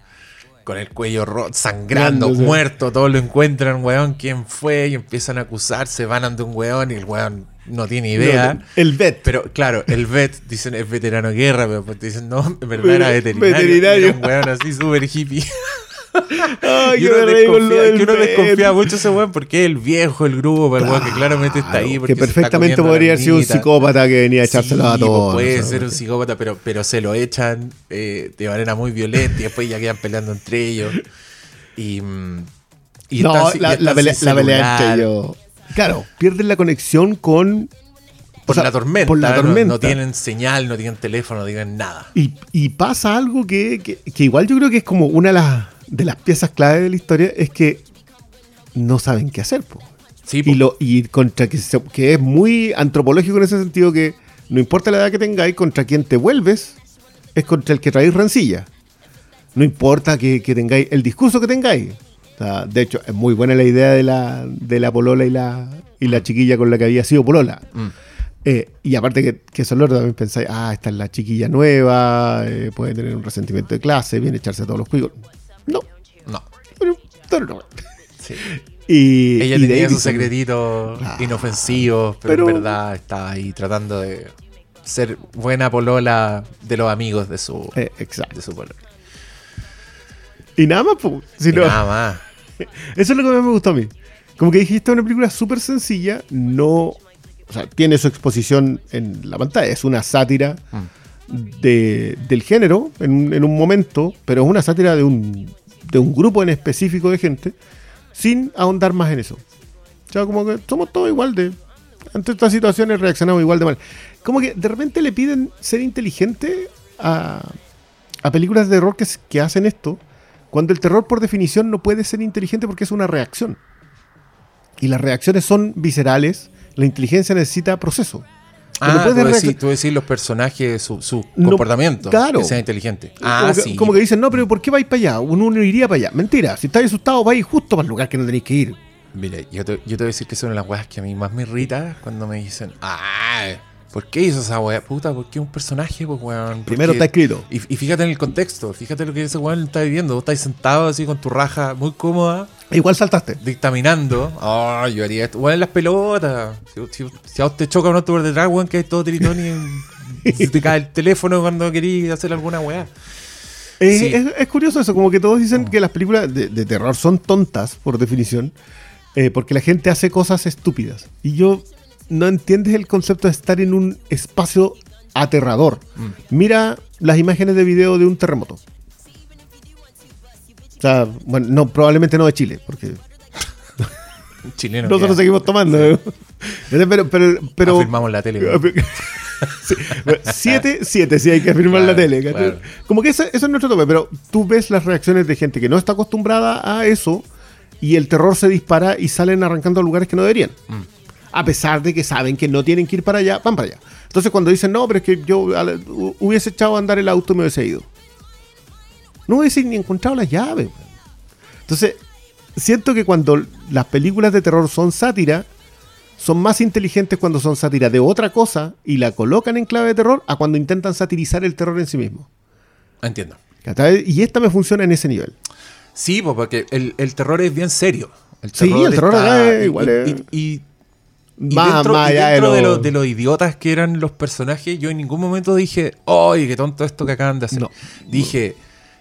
con el cuello roto, sangrando, muerto. Todos lo encuentran, weón, quién fue. Y empiezan a acusarse, van ante un weón y el weón no tiene idea. No, el vet. Pero claro, el vet, dicen, es veterano de guerra, pero dicen, no, en verdad era <laughs> veterinario. veterinario. Era un weón así súper hippie. <laughs> <laughs> Ay, y que uno, desconfía, que uno desconfía mucho ese weón porque es el viejo, el grupo, el weón que claramente está ahí. Claro, porque que perfectamente podría haber sido un psicópata que venía a echárselo Sí, a todos. pues Puede no sé, ser un psicópata, pero, pero se lo echan eh, de manera muy violenta y después ya quedan peleando entre ellos. Y, mm, y No, están sin- y la, pelea, la entre ellos. Claro, pierden la conexión con. Por o sea, la tormenta. Por la no- tienen señal, no tienen teléfono, no tienen nada. Y, y pasa algo que, que- que igual yo creo que es como una de las, de las piezas clave de la historia, es que no saben qué hacer. po. Sí, po. Y, lo, y contra que, se- que es muy antropológico en ese sentido que no importa la edad que tengáis, contra quien te vuelves, es contra el que traéis rancilla. No importa que, que tengáis el discurso que tengáis. O sea, de hecho, es muy buena la idea de la, de la polola y la, y la chiquilla con la que había sido polola. Mm. Eh, y aparte que, que eso lo también pensáis, ah, esta es la chiquilla nueva, eh, puede tener un resentimiento de clase, viene a echarse a todos los cuicos. Pero, no. Sí. Y, Ella y tenía sus secretitos Claro. inofensivos, pero, Pero- en verdad está ahí tratando de ser buena polola de los amigos de su, eh, exacto. de su polola. Y nada más. Si Y no- nada más. <laughs> Eso es lo que más me gustó a mí. Como que dijiste, una película súper sencilla, no. O sea, tiene su exposición en la pantalla, es una sátira de, del género en un momento, pero es una sátira de un, de un grupo en específico de gente, sin ahondar más en eso. O sea, como que somos todos igual de. Ante estas situaciones reaccionamos igual de mal. Como que de repente le piden ser inteligente a, a películas de terror que, que hacen esto, cuando el terror por definición no puede ser inteligente porque es una reacción. Y las reacciones son viscerales, la inteligencia necesita proceso. Ah, tú decís, tú decís los personajes, su, su No, comportamiento, claro. que sea inteligente. Ah, como, que, sí. como que dicen, no, pero ¿por qué vais para allá? Uno no iría para allá. Mentira, si estáis asustados, vais justo para el lugar que no tenéis que ir. Mira, yo te, yo te voy a decir que son las weas que a mí más me irrita cuando me dicen, ah, ¿por qué hizo esa wea? Puta, porque es un personaje, pues weón. Primero está escrito. Y, y fíjate en el contexto, fíjate lo que ese weón está viviendo. Vos estás sentado así con tu raja muy cómoda, Igual saltaste. dictaminando. Oh, yo haría esto. Weón, en las pelotas. Si, si- si a vos te choca un auto por detrás, weón, que es todo tritón <laughs> y, se te cae el teléfono cuando querís hacer alguna weá. Sí. es, es curioso eso, como que todos dicen que las películas de, de terror son tontas, por definición, eh, porque la gente hace cosas estúpidas. Y yo no entiendes el concepto de estar en un espacio aterrador. Mira las imágenes de video de un terremoto. O sea, bueno, no, probablemente no de Chile, porque <laughs> chileno. nosotros seguimos tomando. Pero, pero, pero, Afirmamos la tele. weón. <laughs> Sí, bueno, siete, siete, sí hay que afirmar Claro, la tele. Como que eso, eso es nuestro tope, pero tú ves las reacciones de gente que no está acostumbrada a eso y el terror se dispara y salen arrancando a lugares que no deberían. Mm. A pesar de que saben que no tienen que ir para allá, van para allá. Entonces cuando dicen, no, pero es que yo hubiese echado a andar el auto y me hubiese ido. No hubiese ni encontrado las llaves. Entonces, siento que cuando las películas de terror son sátira, son más inteligentes cuando son sátira de otra cosa y la colocan en clave de terror a cuando intentan satirizar el terror en sí mismo. Entiendo. Y esta me funciona en ese nivel. Sí, po, porque el, el terror es bien serio. El Sí, el terror acá es igual y- es- y- y- y Más- dentro, más y allá de dentro de, lo- los, de los idiotas que eran los personajes, yo en ningún momento dije, ¡ay, qué tonto esto que acaban de hacer! No. Dije,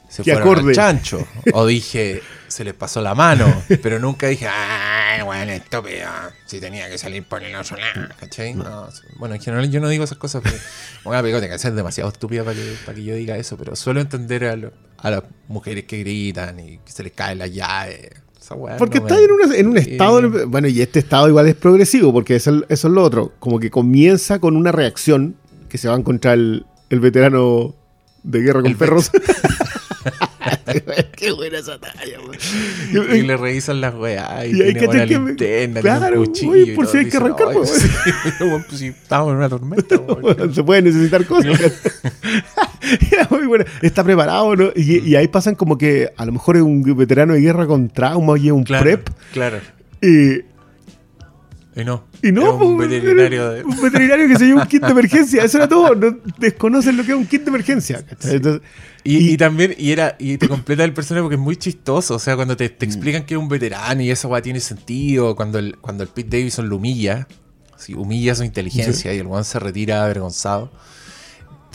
se fueron acorde. al chancho. <laughs> O dije, se les pasó la mano. Pero nunca dije, ¡ay, bueno, estúpido! Si tenía que salir por el otro lado, ¿cachai? No, bueno, en general yo no digo esas cosas película tiene que ser demasiado estúpida para que, para que yo diga eso, pero suelo entender a, lo- a las mujeres que gritan y que se les caen las llaves. Porque no está me- en, una- en un estado. Bueno, y este estado igual es progresivo, porque eso, es- eso es lo otro. Como que comienza con una reacción que se va a encontrar el, el veterano de guerra con El perros. <laughs> <laughs> Qué buena esa talla. Y le revisan las weas y, Y hay que tener que- linterna, claro, cuchillo oye, y por si hay que arrancar, "Ay, pues, sí, <laughs> weón, pues, si estamos en una tormenta, <laughs> weón". se puede necesitar cosas. Era muy buena. Está preparado, ¿no? Y, y ahí pasan como que a lo mejor es un veterano de guerra con trauma y es un Claro, prep. Claro. Y, Y no. y no, era un pues, veterinario era de. un veterinario que se lleva un kit de <laughs> emergencia. Eso era todo. No desconocen lo que es un kit de emergencia. Y, y también, y era, y te completa el personaje porque es muy chistoso. O sea, cuando te, te explican que es un veterano y esa weá tiene sentido, cuando el, cuando el Pete Davidson lo humilla, así, humilla su inteligencia y el one se retira avergonzado,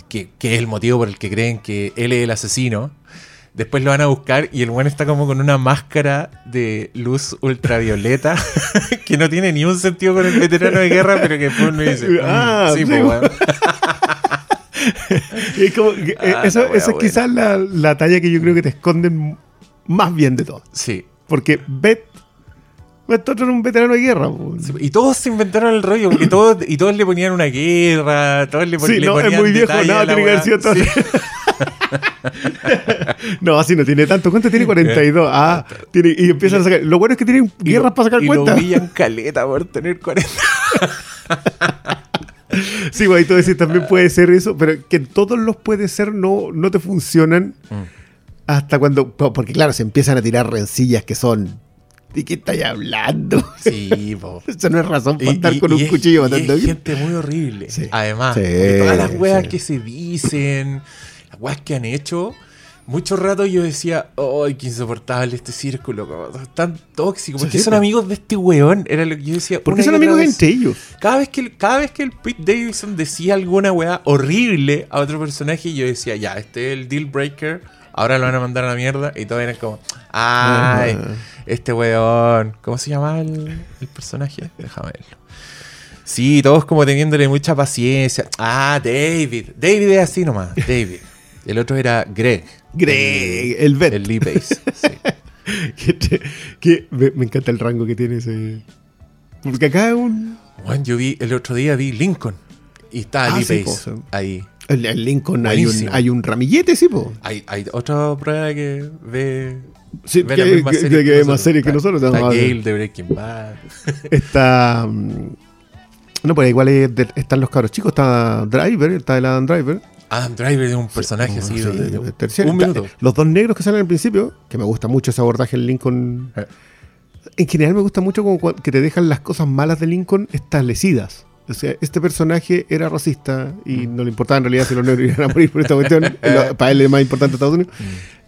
que, que es el motivo por el que creen que él es el asesino. Después lo van a buscar y el one está como con una máscara de luz ultravioleta <laughs> que no tiene ni un sentido con el veterano de guerra, pero que después uno dice, "Mm, Ah, sí, sí, pues, weón". <laughs> es como eh, Ah, eso, esa es quizás la, la talla que yo creo que te esconden más bien de todo. Sí. Porque Beth, otro era un veterano de guerra. Sí, Y todos se inventaron el rollo, porque todos, y todos le ponían una guerra, todos le, pon- Sí, le no, es ponían muy viejo, nada, tiene que haber sido todo. Sí. <laughs> <laughs> No, así no tiene tanto. ¿Cuánto tiene? 42. Ah, tiene, y empiezan a sacar. Lo bueno es que tienen guerras para sacar y cuentas. lo caleta por tener 40. <laughs> Sí, güey, tú decís, también puede ser eso, pero que todos los puede ser no, no te funcionan Mm. hasta cuando. po- Porque, claro, se empiezan a tirar rencillas que son. ¿De qué estáis hablando? Sí, <laughs> po. Eso no es razón para Y- estar y- con y un es- cuchillo matando gente muy horrible. Sí. Además, Sí, todas las weas sí. que se dicen, weas que han hecho. Mucho rato yo decía, ¡ay, qué insoportable este círculo! como Tan tóxico. ¿Por qué son amigos de este weón? Era lo que yo decía. Porque una son amigos vez. entre ellos. Cada vez que, cada vez que el Pete Davidson decía alguna weá horrible a otro personaje, yo decía, ya, este es el deal breaker, ahora lo van a mandar a la mierda. Y todos eran como, ay, este weón. ¿Cómo se llamaba el, el personaje? Déjame verlo. Sí, todos como teniéndole mucha paciencia. Ah, David. David es así nomás, David. El otro era Greg. Greg, el vet. El Lee Pace. sí. <laughs> que, me, me encanta el rango que tiene ese. Porque acá es un. Bueno, yo vi, el otro día vi Lincoln. Y está Ah, Lee sí, Pace po, sí. ahí. En en Lincoln hay un, hay un ramillete, sí, po. Hay, hay otra prueba que ve. Sí, ve que- series que ve más series que Está- nosotros, Está ver. Gale de Breaking Bad. <laughs> Está. mm, No, pues igual están los cabros chicos. Está Driver, está el Adam Driver. Adam Driver es un personaje así. Sí, de- de- tercero. un minuto. Los dos negros que salen al principio, que me gusta mucho ese abordaje en Lincoln. Eh. En general me gusta mucho como que te dejan las cosas malas de Lincoln establecidas. O sea, este personaje era racista y Mm. no le importaba en realidad si los negros <laughs> iban a morir por esta cuestión. <laughs> Para él es más importante Estados Unidos. Mm.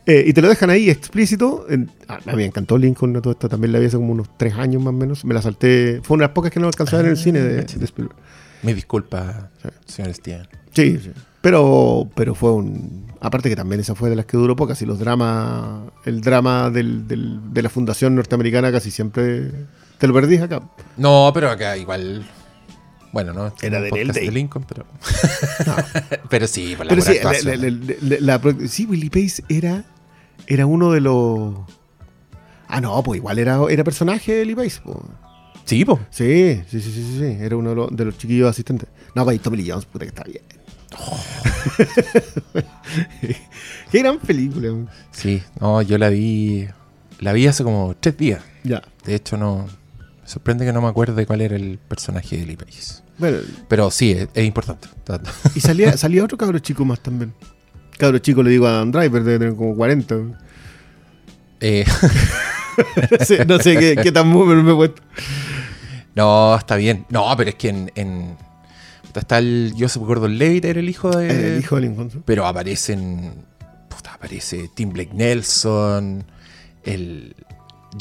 Eh, y te lo dejan ahí explícito. En- a mí me encantó Lincoln, ¿no? todo esto también la vi hace como unos tres años más o menos. Me la salté. Fue una de las pocas que no alcanzaba en el Ah, cine de, de Spielberg. Me disculpa, señor Steven. Sí, sí. Pero, pero fue un. Aparte que también esa fue de las que duró pocas. Y los dramas. El drama del, del- de la fundación norteamericana casi siempre. Te lo perdís acá. No, pero acá igual. Bueno, no. Era un de Day. Lincoln, pero. <laughs> <laughs> pero sí, por la Pero sí, la- la- la- la- la- sí, Willie Pace era. Era uno de los. Ah, no, pues igual era, era personaje de Willie Pace. po. Sí. Sí, sí, sí, sí, sí, sí, Era uno de los, de los chiquillos asistentes. No, pues Tommy Lee Jones, puta que está bien. <laughs> Qué gran película. Sí, no, yo la vi. La vi hace como tres días. Ya. De hecho, no. Me sorprende que no me acuerde cuál era el personaje de Lee Pace. Bueno, Pero sí, es, es importante. y salía, <laughs> salía otro cabro chico más también. Cabro chico le digo a Dan Driver, debe tener como 40. Eh, <laughs> No sé, no sé qué, qué tan boomer me he puesto. no, está bien. No, pero es que en. Está el Joseph Gordon Levitt, era el hijo de. El hijo de Lincoln. Pero aparecen. Puta, aparece Tim Blake Nelson. El.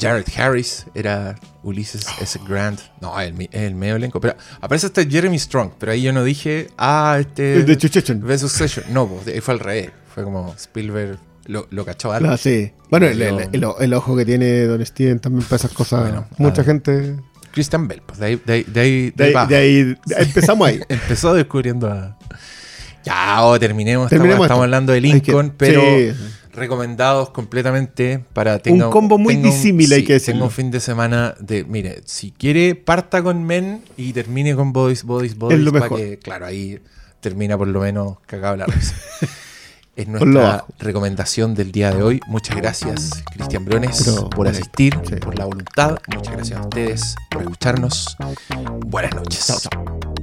Jared Harris era Ulysses S. Grant. No, el, mi- el medio elenco. Pero aparece este Jeremy Strong. Pero ahí yo no dije. Ah, este. El de. The Succession. No, pues, ahí fue al revés. Fue como Spielberg lo, lo cachó algo. Ah, sí. Bueno, el, el- el- ojo que tiene Don Steven también para esas cosas. Bueno, Mucha gente. Christian Bell. Pues de ahí, de ahí, de ahí, De ahí, va. de ahí- empezamos ahí. <laughs> Empezó descubriendo a. Ya, oh, terminemos. Terminemos. Estamos hablando de que- Lincoln, pero sí. recomendados completamente para tenga combo muy un- disímil, hay sí, que decirlo. Tenga un fin de semana de, mire, si quiere, parta con Men y termine con Boys, Boys, Boys. lo para mejor. que, claro, ahí termina por lo menos cagado la risa. <laughs> Es nuestra recomendación del día de hoy. Muchas gracias, Cristian Briones, Pero, por asistir, sí. por la voluntad. Muchas gracias a ustedes por escucharnos. Buenas noches. Chao, chao.